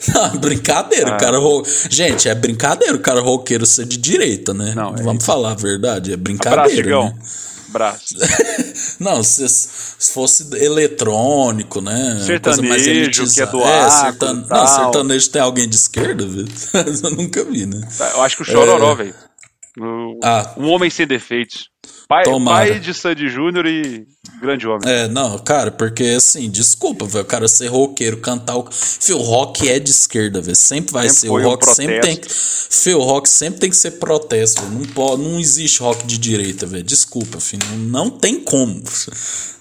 (laughs) Não, é brincadeira, Ah. o cara. ro- Gente, é brincadeira o cara roqueiro ser de direita, né? Não, é Vamos falar a verdade. É brincadeira. Abraço, né? Abraço. (laughs) Não, se, se fosse eletrônico, né? uma coisa mais Sertanejo, que é do é, agro, sertan... Não, sertanejo tem alguém de esquerda, velho? (laughs) Eu nunca vi, né? Eu acho que o Chororó, É. velho. O- Ah. Um homem sem defeitos. Pai, Tomara. pai de Sandy Júnior e grande homem. É, não, cara, porque assim, desculpa, velho, o cara ser roqueiro, cantar o. Fio, o rock é de esquerda, velho. Sempre vai Sempre ser. O um rock sempre tem. Fio, o rock sempre tem que ser protesto. Não, pode, não existe rock de direita, velho. Desculpa, filho. Não, não tem como. (laughs)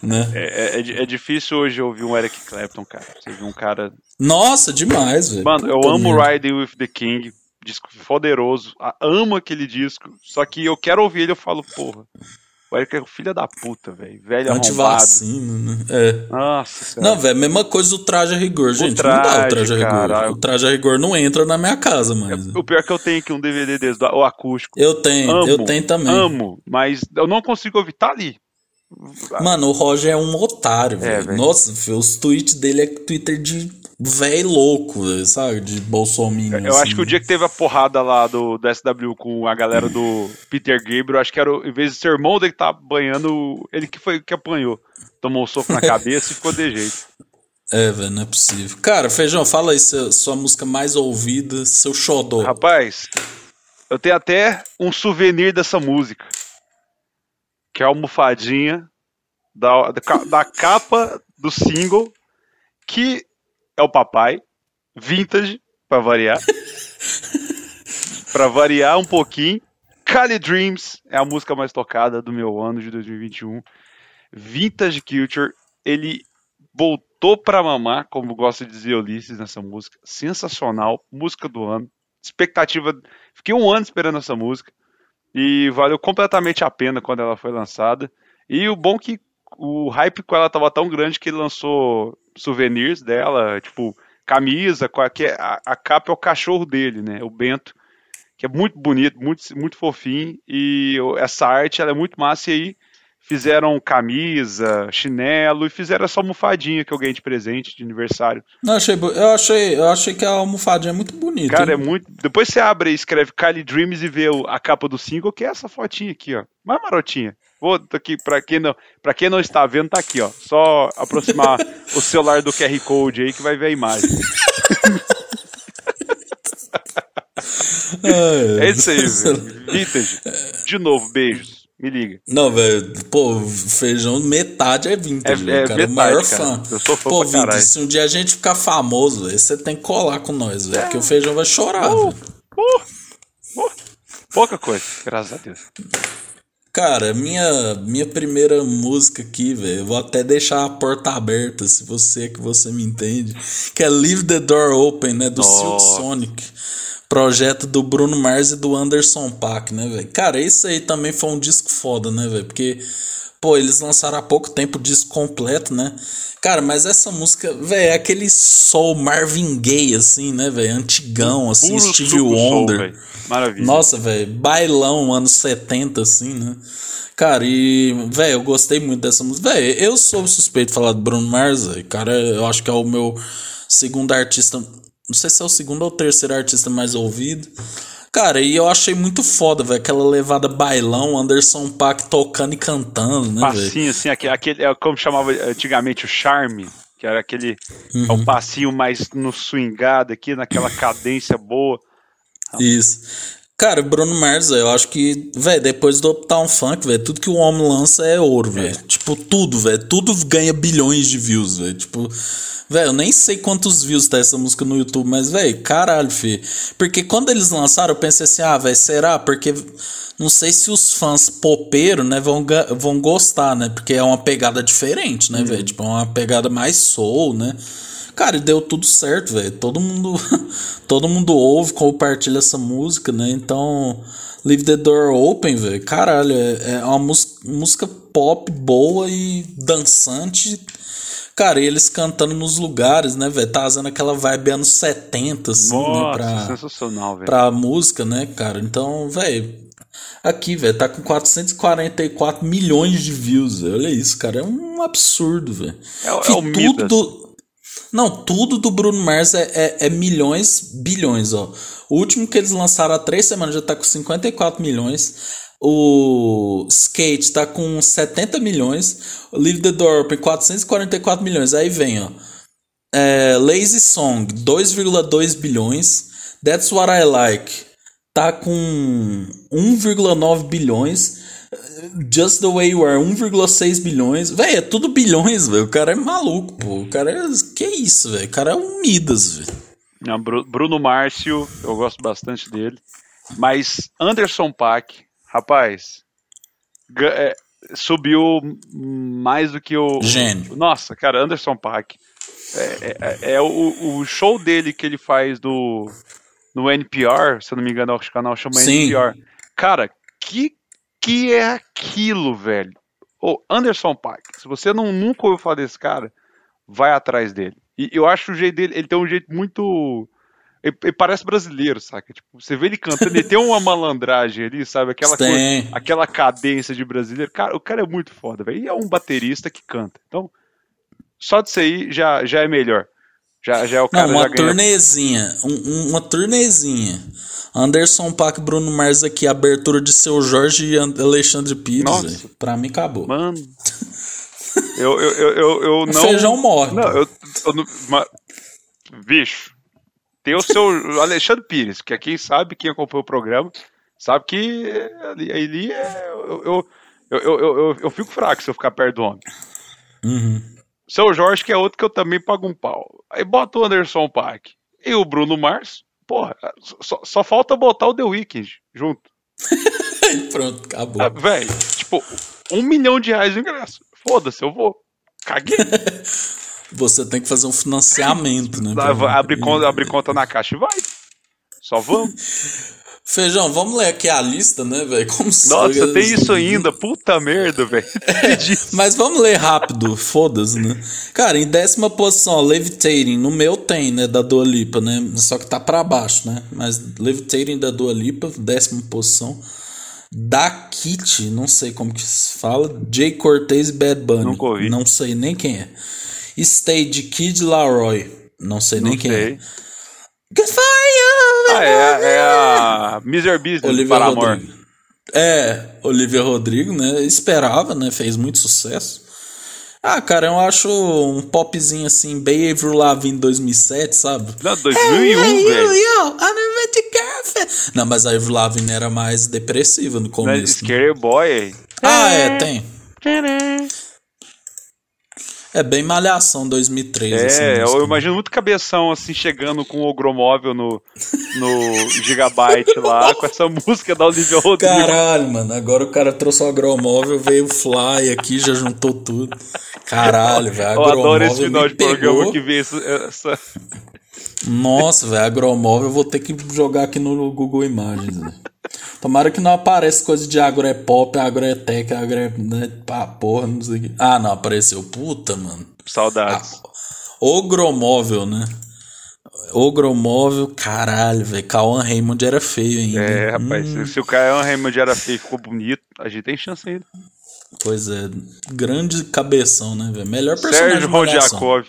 Né? É, é, é difícil hoje ouvir um Eric Clapton, cara. Você vê um cara. Nossa, demais, velho. Mano, eu amo merda. Riding with the King. Disco poderoso. Amo aquele disco. Só que eu quero ouvir ele eu falo, porra. O Eric é filho da puta, velho. Velho arrombado. Antivacina, né? É. Nossa senhora. Não, velho, mesma coisa do traje a rigor, gente. não dá o traje, traje a rigor. cara. O traje a rigor não entra na minha casa, mas. O pior é que eu tenho aqui um DVD do- o acústico. Eu tenho, Amo, eu tenho também. Amo, mas eu não consigo ouvir. Tá ali. Mano, o Roger é um otário, velho. velho. Nossa, filho, os tweets dele é Twitter de velho louco, sabe? De Bolsonaro. Eu acho que o dia que teve a porrada lá do, do SW com a galera do Peter Gabriel, acho que era, em vez de ser irmão dele que tá banhando, ele que foi que apanhou. Tomou um soco na (laughs) cabeça e ficou de jeito. É, velho, não é possível. Cara, Feijão, fala aí sua, sua música mais ouvida, seu xodó. Rapaz, eu tenho até um souvenir dessa música. Que é a almofadinha da, da, da capa do single, que é o papai, vintage, pra variar. (laughs) pra variar um pouquinho. Cali Dreams é a música mais tocada do meu ano de 2021. Vintage Culture, ele voltou pra mamar, como gosta de dizer Ulisses nessa música. Sensacional, música do ano. Expectativa. Fiquei um ano esperando essa música. E valeu completamente a pena quando ela foi lançada. E o bom que o hype com ela tava tão grande que ele lançou souvenirs dela, tipo, camisa, com a, é- a, a capa é o cachorro dele, né? O Bento, que é muito bonito, muito, muito fofinho. E essa arte ela é muito massa. E aí fizeram camisa, chinelo e fizeram essa almofadinha que eu ganhei de presente de aniversário. Não, achei, eu, achei, eu achei que a almofadinha é muito bonita. Cara, é hein? muito. Depois você abre e escreve Kylie Dreams e vê a capa do single, que é essa fotinha aqui, ó. Mais marotinha. Vou aqui, pra quem, não, pra quem não está vendo, tá aqui, ó. Só aproximar o celular do QR Code aí que vai ver a imagem. É isso aí, velho. Vintage. De novo, beijos. Me liga. Não, velho, pô, feijão metade é vintage, É- é cara, o metade, maior cara. fã. Eu sou fã Pô, pra Vintage, se um dia a gente ficar famoso, velho, você tem que colar com nós, velho, porque o feijão vai chorar, uh. Pouca coisa, graças a Deus. Cara, minha, minha primeira música aqui, velho, eu vou até deixar a porta aberta, se você que você me entende, que é Leave the Door Open, né, do Silk Nossa. Sonic. Projeto do Bruno Mars e do Anderson Paak, né, velho? Cara, esse aí também foi um disco foda, né, velho? Porque, pô, eles lançaram há pouco tempo o disco completo, né? Cara, mas essa música, velho, é aquele soul Marvin Gaye, assim, né, velho? Antigão, assim, Puro soul, Wonder. velho. Maravilha. Nossa, velho, bailão, anos 70, assim, né? Cara, e, velho, eu gostei muito dessa música. Velho, eu sou suspeito de falar do Bruno Mars, véio. cara, eu acho que é o meu segundo artista, não sei se é o segundo ou terceiro artista mais ouvido. Cara, e eu achei muito foda, velho, aquela levada bailão, Anderson Paak tocando e cantando, né, passinho assim, aquele, é como chamava antigamente o charme, que era aquele Uhum. é o passinho mais no swingado aqui, naquela cadência boa. Isso. Cara, Bruno Mars, eu acho que, velho, depois do Uptown Funk, velho, tudo que o homem lança é ouro, velho. Tipo, tudo, velho. Tudo ganha bilhões de views, velho. Tipo, velho, eu nem sei quantos views tá essa música no YouTube, mas, velho, caralho, fi. Porque quando eles lançaram, eu pensei assim, ah, velho, será? Porque não sei se os fãs popeiros, né, vão, vão gostar, né? Porque é uma pegada diferente, né, velho? Tipo, é uma pegada mais soul, né? Cara, e deu tudo certo, velho. Todo mundo, (laughs) todo mundo ouve, compartilha essa música, né? Então, Leave the Door Open, velho. Caralho, é, é uma mus- música pop boa e dançante. Cara, e eles cantando nos lugares, né, velho? Tá fazendo aquela vibe anos 70, assim, né? Nossa, Pra, sensacional, velho. pra música, né, cara? Então, velho. Aqui, velho, tá com 444 milhões de views, velho. Olha isso, cara. É um absurdo, velho. É o- é o Midas. do. Não, tudo do Bruno Mars é, é, é milhões, bilhões, ó. O último que eles lançaram há três semanas já tá com 54 milhões. O Skate tá com 70 milhões. O Leave the Door Open, 444 milhões. Aí vem, ó. É, Lazy Song, 2,2 bilhões. That's What I Like, tá com 1,9 bilhões. Just the Way You Are, 1,6 bilhões. Véi, é tudo bilhões, velho. O cara é maluco, pô. O cara é. Que isso, velho? O cara é um Midas, velho. Bruno Márcio, eu gosto bastante dele. Mas Anderson Paak, rapaz, é, subiu mais do que o. Gênio. Nossa, cara, Anderson Paak. É, é- é o, o show dele que ele faz do, no NPR, se eu não me engano, o canal chama Sim. NPR. Cara, que que é aquilo, velho? Ô, Anderson Paak, se você não, nunca ouviu falar desse cara, vai atrás dele. E eu acho o jeito dele, ele tem um jeito muito. Ele, ele parece brasileiro, saca? Tipo, você vê ele cantando, ele tem uma malandragem ali, sabe? Aquela, coisa, aquela cadência de brasileiro. Cara, o cara é muito foda, velho. E é um baterista que canta. Então, só disso aí já, já é melhor. Já, já é o cara Não, uma turnezinha. um- um- uma turnezinha. Anderson Paak, Bruno Mars aqui, abertura de seu Jorge e And- Alexandre Pires, Nossa. velho. Pra mim acabou. Mano. Eu, eu, eu, eu, eu O não. feijão morre. Não, eu, eu não. ma- Bicho, tem o seu Alexandre Pires, que é quem sabe, quem acompanha o programa, sabe que ali, ali é. Eu, eu, eu, eu, eu, eu fico fraco se eu ficar perto do homem. Uhum. Seu Jorge, que é outro que eu também pago um pau. Aí bota o Anderson Paak e o Bruno Mars. Porra, só, só falta botar o The Weeknd junto. (laughs) Pronto, acabou. Ah, Velho, tipo, um milhão de reais de ingresso. Foda-se, eu vou. Caguei. (laughs) Você tem que fazer um financiamento, né? Abre, conta, abre conta na caixa e vai. Só vamos. (laughs) Feijão, vamos ler aqui a lista, né, velho? Como Nossa, são- tem isso ainda. Puta merda, velho. (laughs) Mas vamos ler rápido, foda-se, né? Cara, em décima posição, ó, Levitating. No meu tem, né, da Dua Lipa, né? Só que tá pra baixo, né? Mas Levitating da Dua Lipa, décima posição. Da Kit, não sei como que se fala. Jay Cortez e Bad Bunny. Nunca ouvi. Não sei nem quem é. Stage Kid Laroi. Não sei nem Não quem sei. é. You! Ah, é, é a Miser Business Olivia para amor. Rodrigo. É, Olivia Rodrigo, né? Esperava, né? Fez muito sucesso. Ah, cara, eu acho um popzinho assim, bem Avril Lavigne 2007, sabe? Não, 2001, Hey, velho. yo, yo, I'm a magic girlfriend. Não, mas a Avril Lavigne era mais depressiva no Não é começo. né? Scary Boy. Ah, é, tem. É bem Malhação 2003. essa É, música. eu imagino muito cabeção assim chegando com o ogromóvel no, no Gigabyte lá, (laughs) com essa música da Olivia Rodrigo. Caralho, mano. Agora o cara trouxe o agromóvel, veio o Fly aqui, já juntou tudo. Caralho, velho. Eu adoro esse final de programa que vê essa. Nossa, velho, agromóvel eu vou ter que jogar aqui no Google Imagens, velho. Tomara que não apareça coisa de agro é pop, agro é tech, agro é. Né, pá, porra, não sei o que. Ah, não, apareceu. Puta, mano. Saudades. Ogromóvel, né? Ogromóvel, caralho, velho. Cauã Raymond era feio ainda. É, rapaz, Hum, se, o Caio Raymond era feio e ficou bonito, a gente tem chance ainda. pois é, grande cabeção, né, velho? Melhor personagem Sérgio. Rodjakov.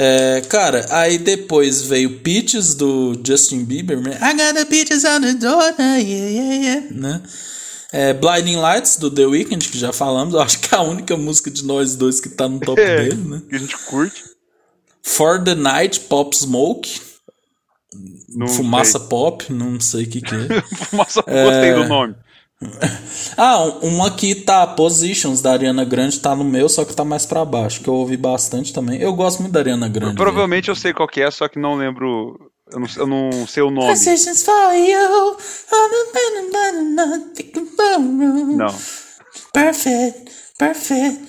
É, cara, aí depois veio Peaches do Justin Bieber, né? I got the peaches on the door, yeah, yeah, yeah, né? É, Blinding Lights do The Weeknd, que já falamos, eu acho que é a única música de nós dois que tá no top É, (laughs) dele, né? que a gente curte. For the Night, Pop Smoke. Não Fumaça Pop, não sei o que que é. (laughs) Fumaça, gostei do nome. (laughs) ah, um- uma aqui tá Positions da Ariana Grande, tá no meu, só que tá mais pra baixo, que eu ouvi bastante também. Eu gosto muito da Ariana Grande. Provavelmente eu sei qual que é, só que não lembro. Eu não, eu não sei o nome. Positions for you. Não. Perfect, perfect.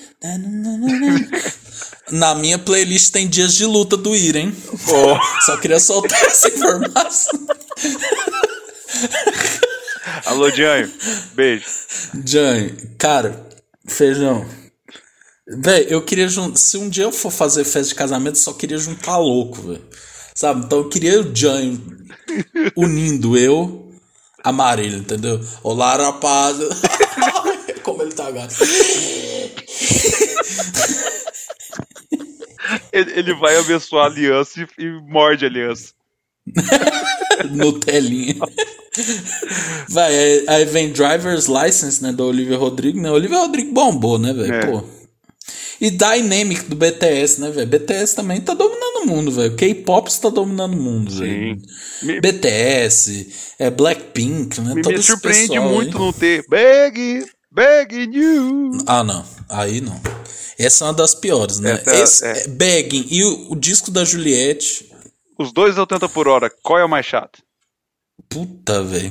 Na minha playlist tem dias de luta do Ira, hein? Só queria soltar essa informação. Alô, Dianho. Beijo. Jane, cara, feijão. Véi, eu queria juntar. Se um dia eu for fazer festa de casamento, eu só queria juntar louco, velho. Sabe? Então eu queria o Jane unindo eu a Marília, entendeu? Olá, rapaz. (laughs) Como ele tá gato. Ele, ele vai abençoar a aliança e, e morde a aliança. (laughs) Nutelinha. Vai, aí- aí vem Driver's License, né, do Olivia Rodrigo, né? Olivia Rodrigo bombou, né, velho? É. Pô. E Dynamic do BTS, né, velho? BTS também tá dominando o mundo, velho. K-pop está dominando o mundo, velho. Me, BTS, é Blackpink, né? me, Todo me surpreende pessoal aí. muito não ter Bag, Bag New. Ah, não. Aí não. Essa é uma das piores, né? Essa é- Esse, é Begging e o, o disco da Juliette. Os dois a 80 por hora, qual é o mais chato? Puta, velho.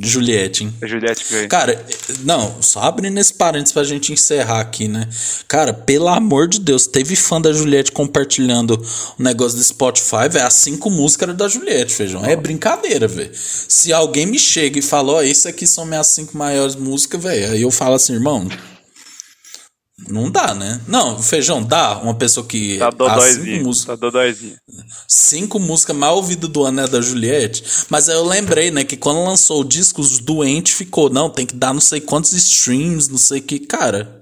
Juliette, hein? A Juliette ganha. Cara, não, só abrindo esse parênteses pra gente encerrar aqui, né? Cara, pelo amor de Deus, teve fã da Juliette compartilhando o negócio do Spotify, velho. As cinco músicas eram da Juliette, feijão. É brincadeira, velho. Se alguém me chega e fala, ó, isso aqui são minhas cinco maiores músicas, velho. Aí eu falo assim, irmão. Não dá, né? Não, feijão, dá. Uma pessoa que. Tá as cinco músicas tá dodóizinho. cinco músicas mais ouvidas do ano é da Juliette. Mas aí eu lembrei, né, que quando lançou o disco, os doentes ficou, não, tem que dar não sei quantos streams, não sei o que, cara.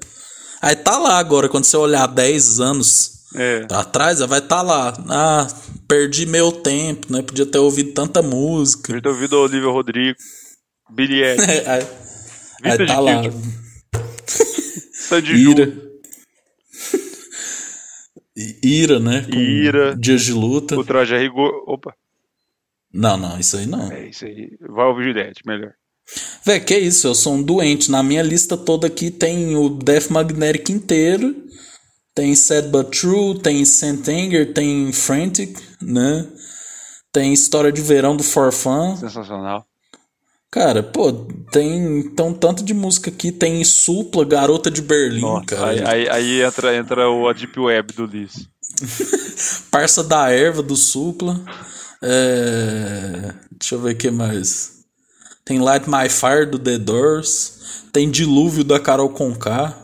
Aí tá lá agora, quando você olhar 10 anos É. atrás, aí vai tá lá. Ah, perdi meu tempo, né? Podia ter ouvido tanta música. Eu ter ouvido o Olivia Rodrigo, Billy Elliot, (laughs) aí, aí tá lá. Culture. Sandy Ira. Ira, né? Com Ira. Dias de luta. o Traje a Rigor. Opa, Não, não, isso aí não. é isso aí. Vai ouvir Juliette, melhor. Véi, que isso, eu sou um doente. Na minha lista toda aqui tem o Death Magnetic inteiro. Tem Sad But True, tem Saint Anger, tem Frantic, né? Tem História de Verão do For Fun. Sensacional. Cara, pô, tem então tanto de música aqui. Tem Supla, Garota de Berlim, Nossa, cara. aí, aí, entra, entra o a Deep Web do Liz. (laughs) Parça da Erva do Supla. É... Deixa eu ver o que mais. Tem Light My Fire do The Doors. Tem Dilúvio da Carol Conká.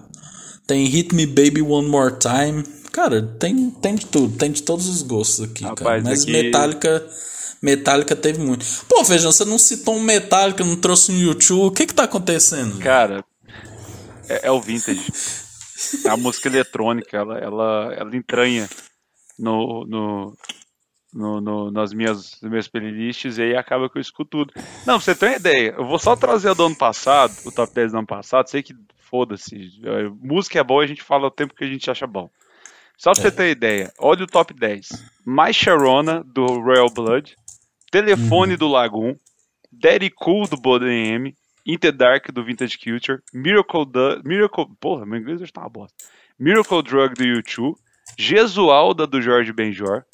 Tem Hit Me Baby One More Time. Cara, tem, tem de tudo. Tem de todos os gostos aqui, cara. Rapaz, Mas aqui- Metallica. Metallica teve muito. Pô, Feijão, você não citou um Metallica, não trouxe um YouTube. O que que tá acontecendo? Cara, é, é o vintage. A música eletrônica, ela, ela, ela entranha no, no, no, no- nas minhas, nas minhas playlists e aí acaba que eu escuto tudo. Não, você ter uma ideia, eu vou só trazer a do ano passado, o top 10 do ano passado, sei que foda-se. é, Música é boa, a gente fala o tempo que a gente acha bom. Só pra você ter ideia, olha o top 10. Mais Sharona, do Royal Blood. Telefone do Lagoon. Daddy Cool, do Boden M. In the Dark, do Vintage Culture. Miracle, du Miracle... Porra, meu inglês hoje tá uma bosta. Miracle Drug, do U2. Gesualda, do Jorge Benjor.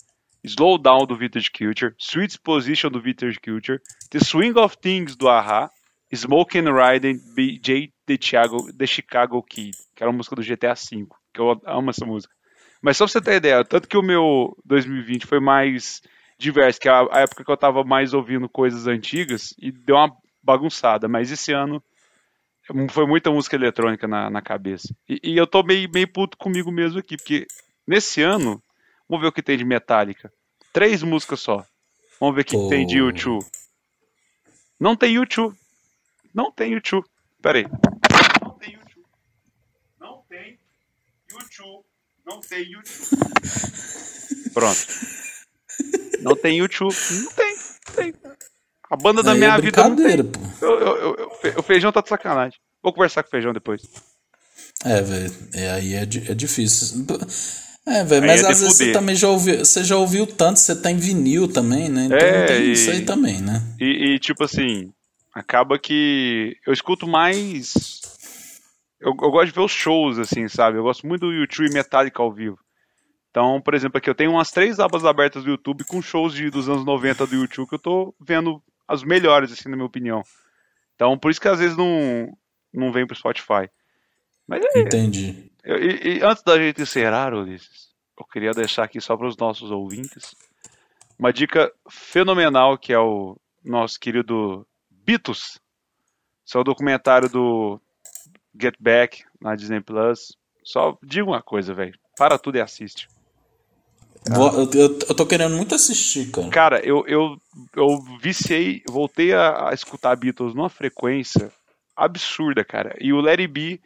Slow Down, do Vintage Culture. Sweet Position, do Vintage Culture. The Swing of Things, do Aha. Smoke and Riding, BJ The, Chicago, The Chicago Kid. Que era uma música do GTA V. Que eu amo essa música. Mas só pra você ter ideia, tanto que o meu 2020 foi mais diverso, que é a época que eu tava mais ouvindo coisas antigas e deu uma bagunçada, mas esse ano foi muita música eletrônica na, na cabeça. E, e eu tô meio, meio puto comigo mesmo aqui, porque nesse ano, vamos ver o que tem de Metallica. Três músicas só. Vamos ver o que, que tem de. YouTube. Não tem YouTube. Não tem YouTube. Pera aí. Não tem YouTube. Não tem YouTube. Não tem YouTube. Pronto. Não tem YouTube. Não tem. Não tem. A banda da Aí minha é vida não tem. brincadeira, pô. Eu- eu- eu- o feijão tá de sacanagem. Vou conversar com o feijão depois. É, velho. É, aí é, é difícil. É, velho, mas às vezes você também já ouviu, você já ouviu tanto, você tem vinil também, né? Então é, tem e, isso aí também, né? E, e, tipo assim, acaba que eu escuto mais. Eu, eu, gosto de ver os shows, assim, sabe? Eu gosto muito do YouTube Metallica ao vivo. Então, por exemplo, aqui eu tenho umas três abas abertas do YouTube com shows de, dos anos 90 do YouTube que eu tô vendo as melhores, assim, na minha opinião. Então, por isso que às vezes não, não vem pro Spotify. Mas é, Entendi. Eu, e, e, antes da gente encerrar, Ulisses, eu queria deixar aqui só para os nossos ouvintes uma dica fenomenal que é o nosso querido Beatles. Seu documentário do Get Back na Disney Plus. Só diga uma coisa, velho. Para tudo e assiste. Eu, eu, eu, tô querendo muito assistir, cara. Cara, eu, eu, eu viciei, voltei a, a escutar Beatles numa frequência absurda, cara. E o Larry B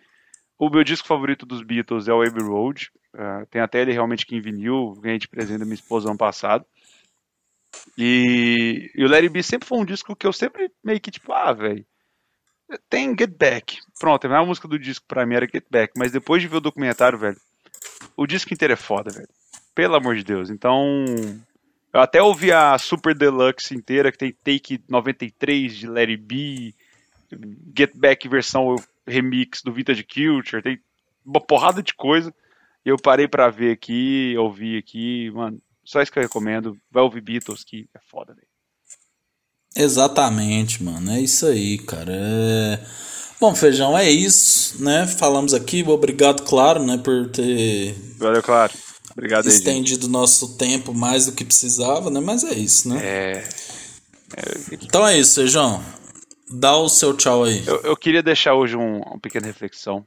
o meu disco favorito dos Beatles é o Abbey Road. Uh, tem até ele realmente que em vinil, ganhei de presente da minha esposa ano passado. E, e o Larry B sempre foi um disco que eu sempre meio que tipo, ah, velho, tem Get Back. Pronto, a música do disco pra mim era Get Back, mas depois de ver o documentário, velho, o disco inteiro é foda, velho. Pelo amor de Deus. Então, eu até ouvi a Super Deluxe inteira, que tem Take 93 de Larry B, Get Back versão remix do Vintage Culture, tem uma porrada de coisa. Eu parei para ver aqui, ouvir aqui, mano. Só isso que eu recomendo. Vai ouvir Beatles, que é foda, velho. Exatamente, mano. É isso aí, cara. É... Bom, Feijão, é isso, né? Falamos aqui. Obrigado, claro, né, por ter. Valeu, claro. Obrigado Estendido o nosso tempo mais do que precisava, né? Mas é isso, né? É. é... Então é isso, Feijão. Dá o seu tchau aí. Eu, eu queria deixar hoje um, uma pequena reflexão.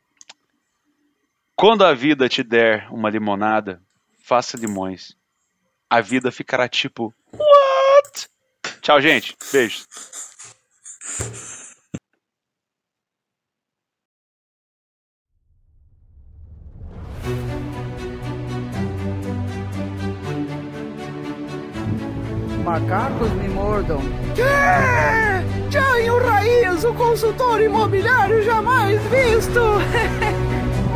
Quando a vida te der uma limonada, faça limões. A vida ficará tipo, what? Tchau, gente. Beijos. Macacos me mordam. Que? Jainho Raiz, o consultor imobiliário jamais visto. (laughs)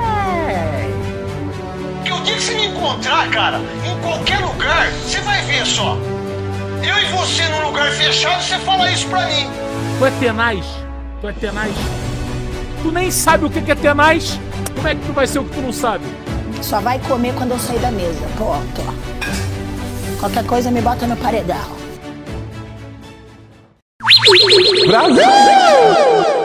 é. Que o dia que você me encontrar, cara, em qualquer lugar, você vai ver só. Eu e você num lugar fechado, você fala isso pra mim. Tu é tenaz. Tu é tenaz. Tu nem sabe o que é tenaz. Como é que tu vai ser o que tu não sabe? Só vai comer quando eu sair da mesa. Pronto. Qualquer coisa me bota no paredão. Brasil!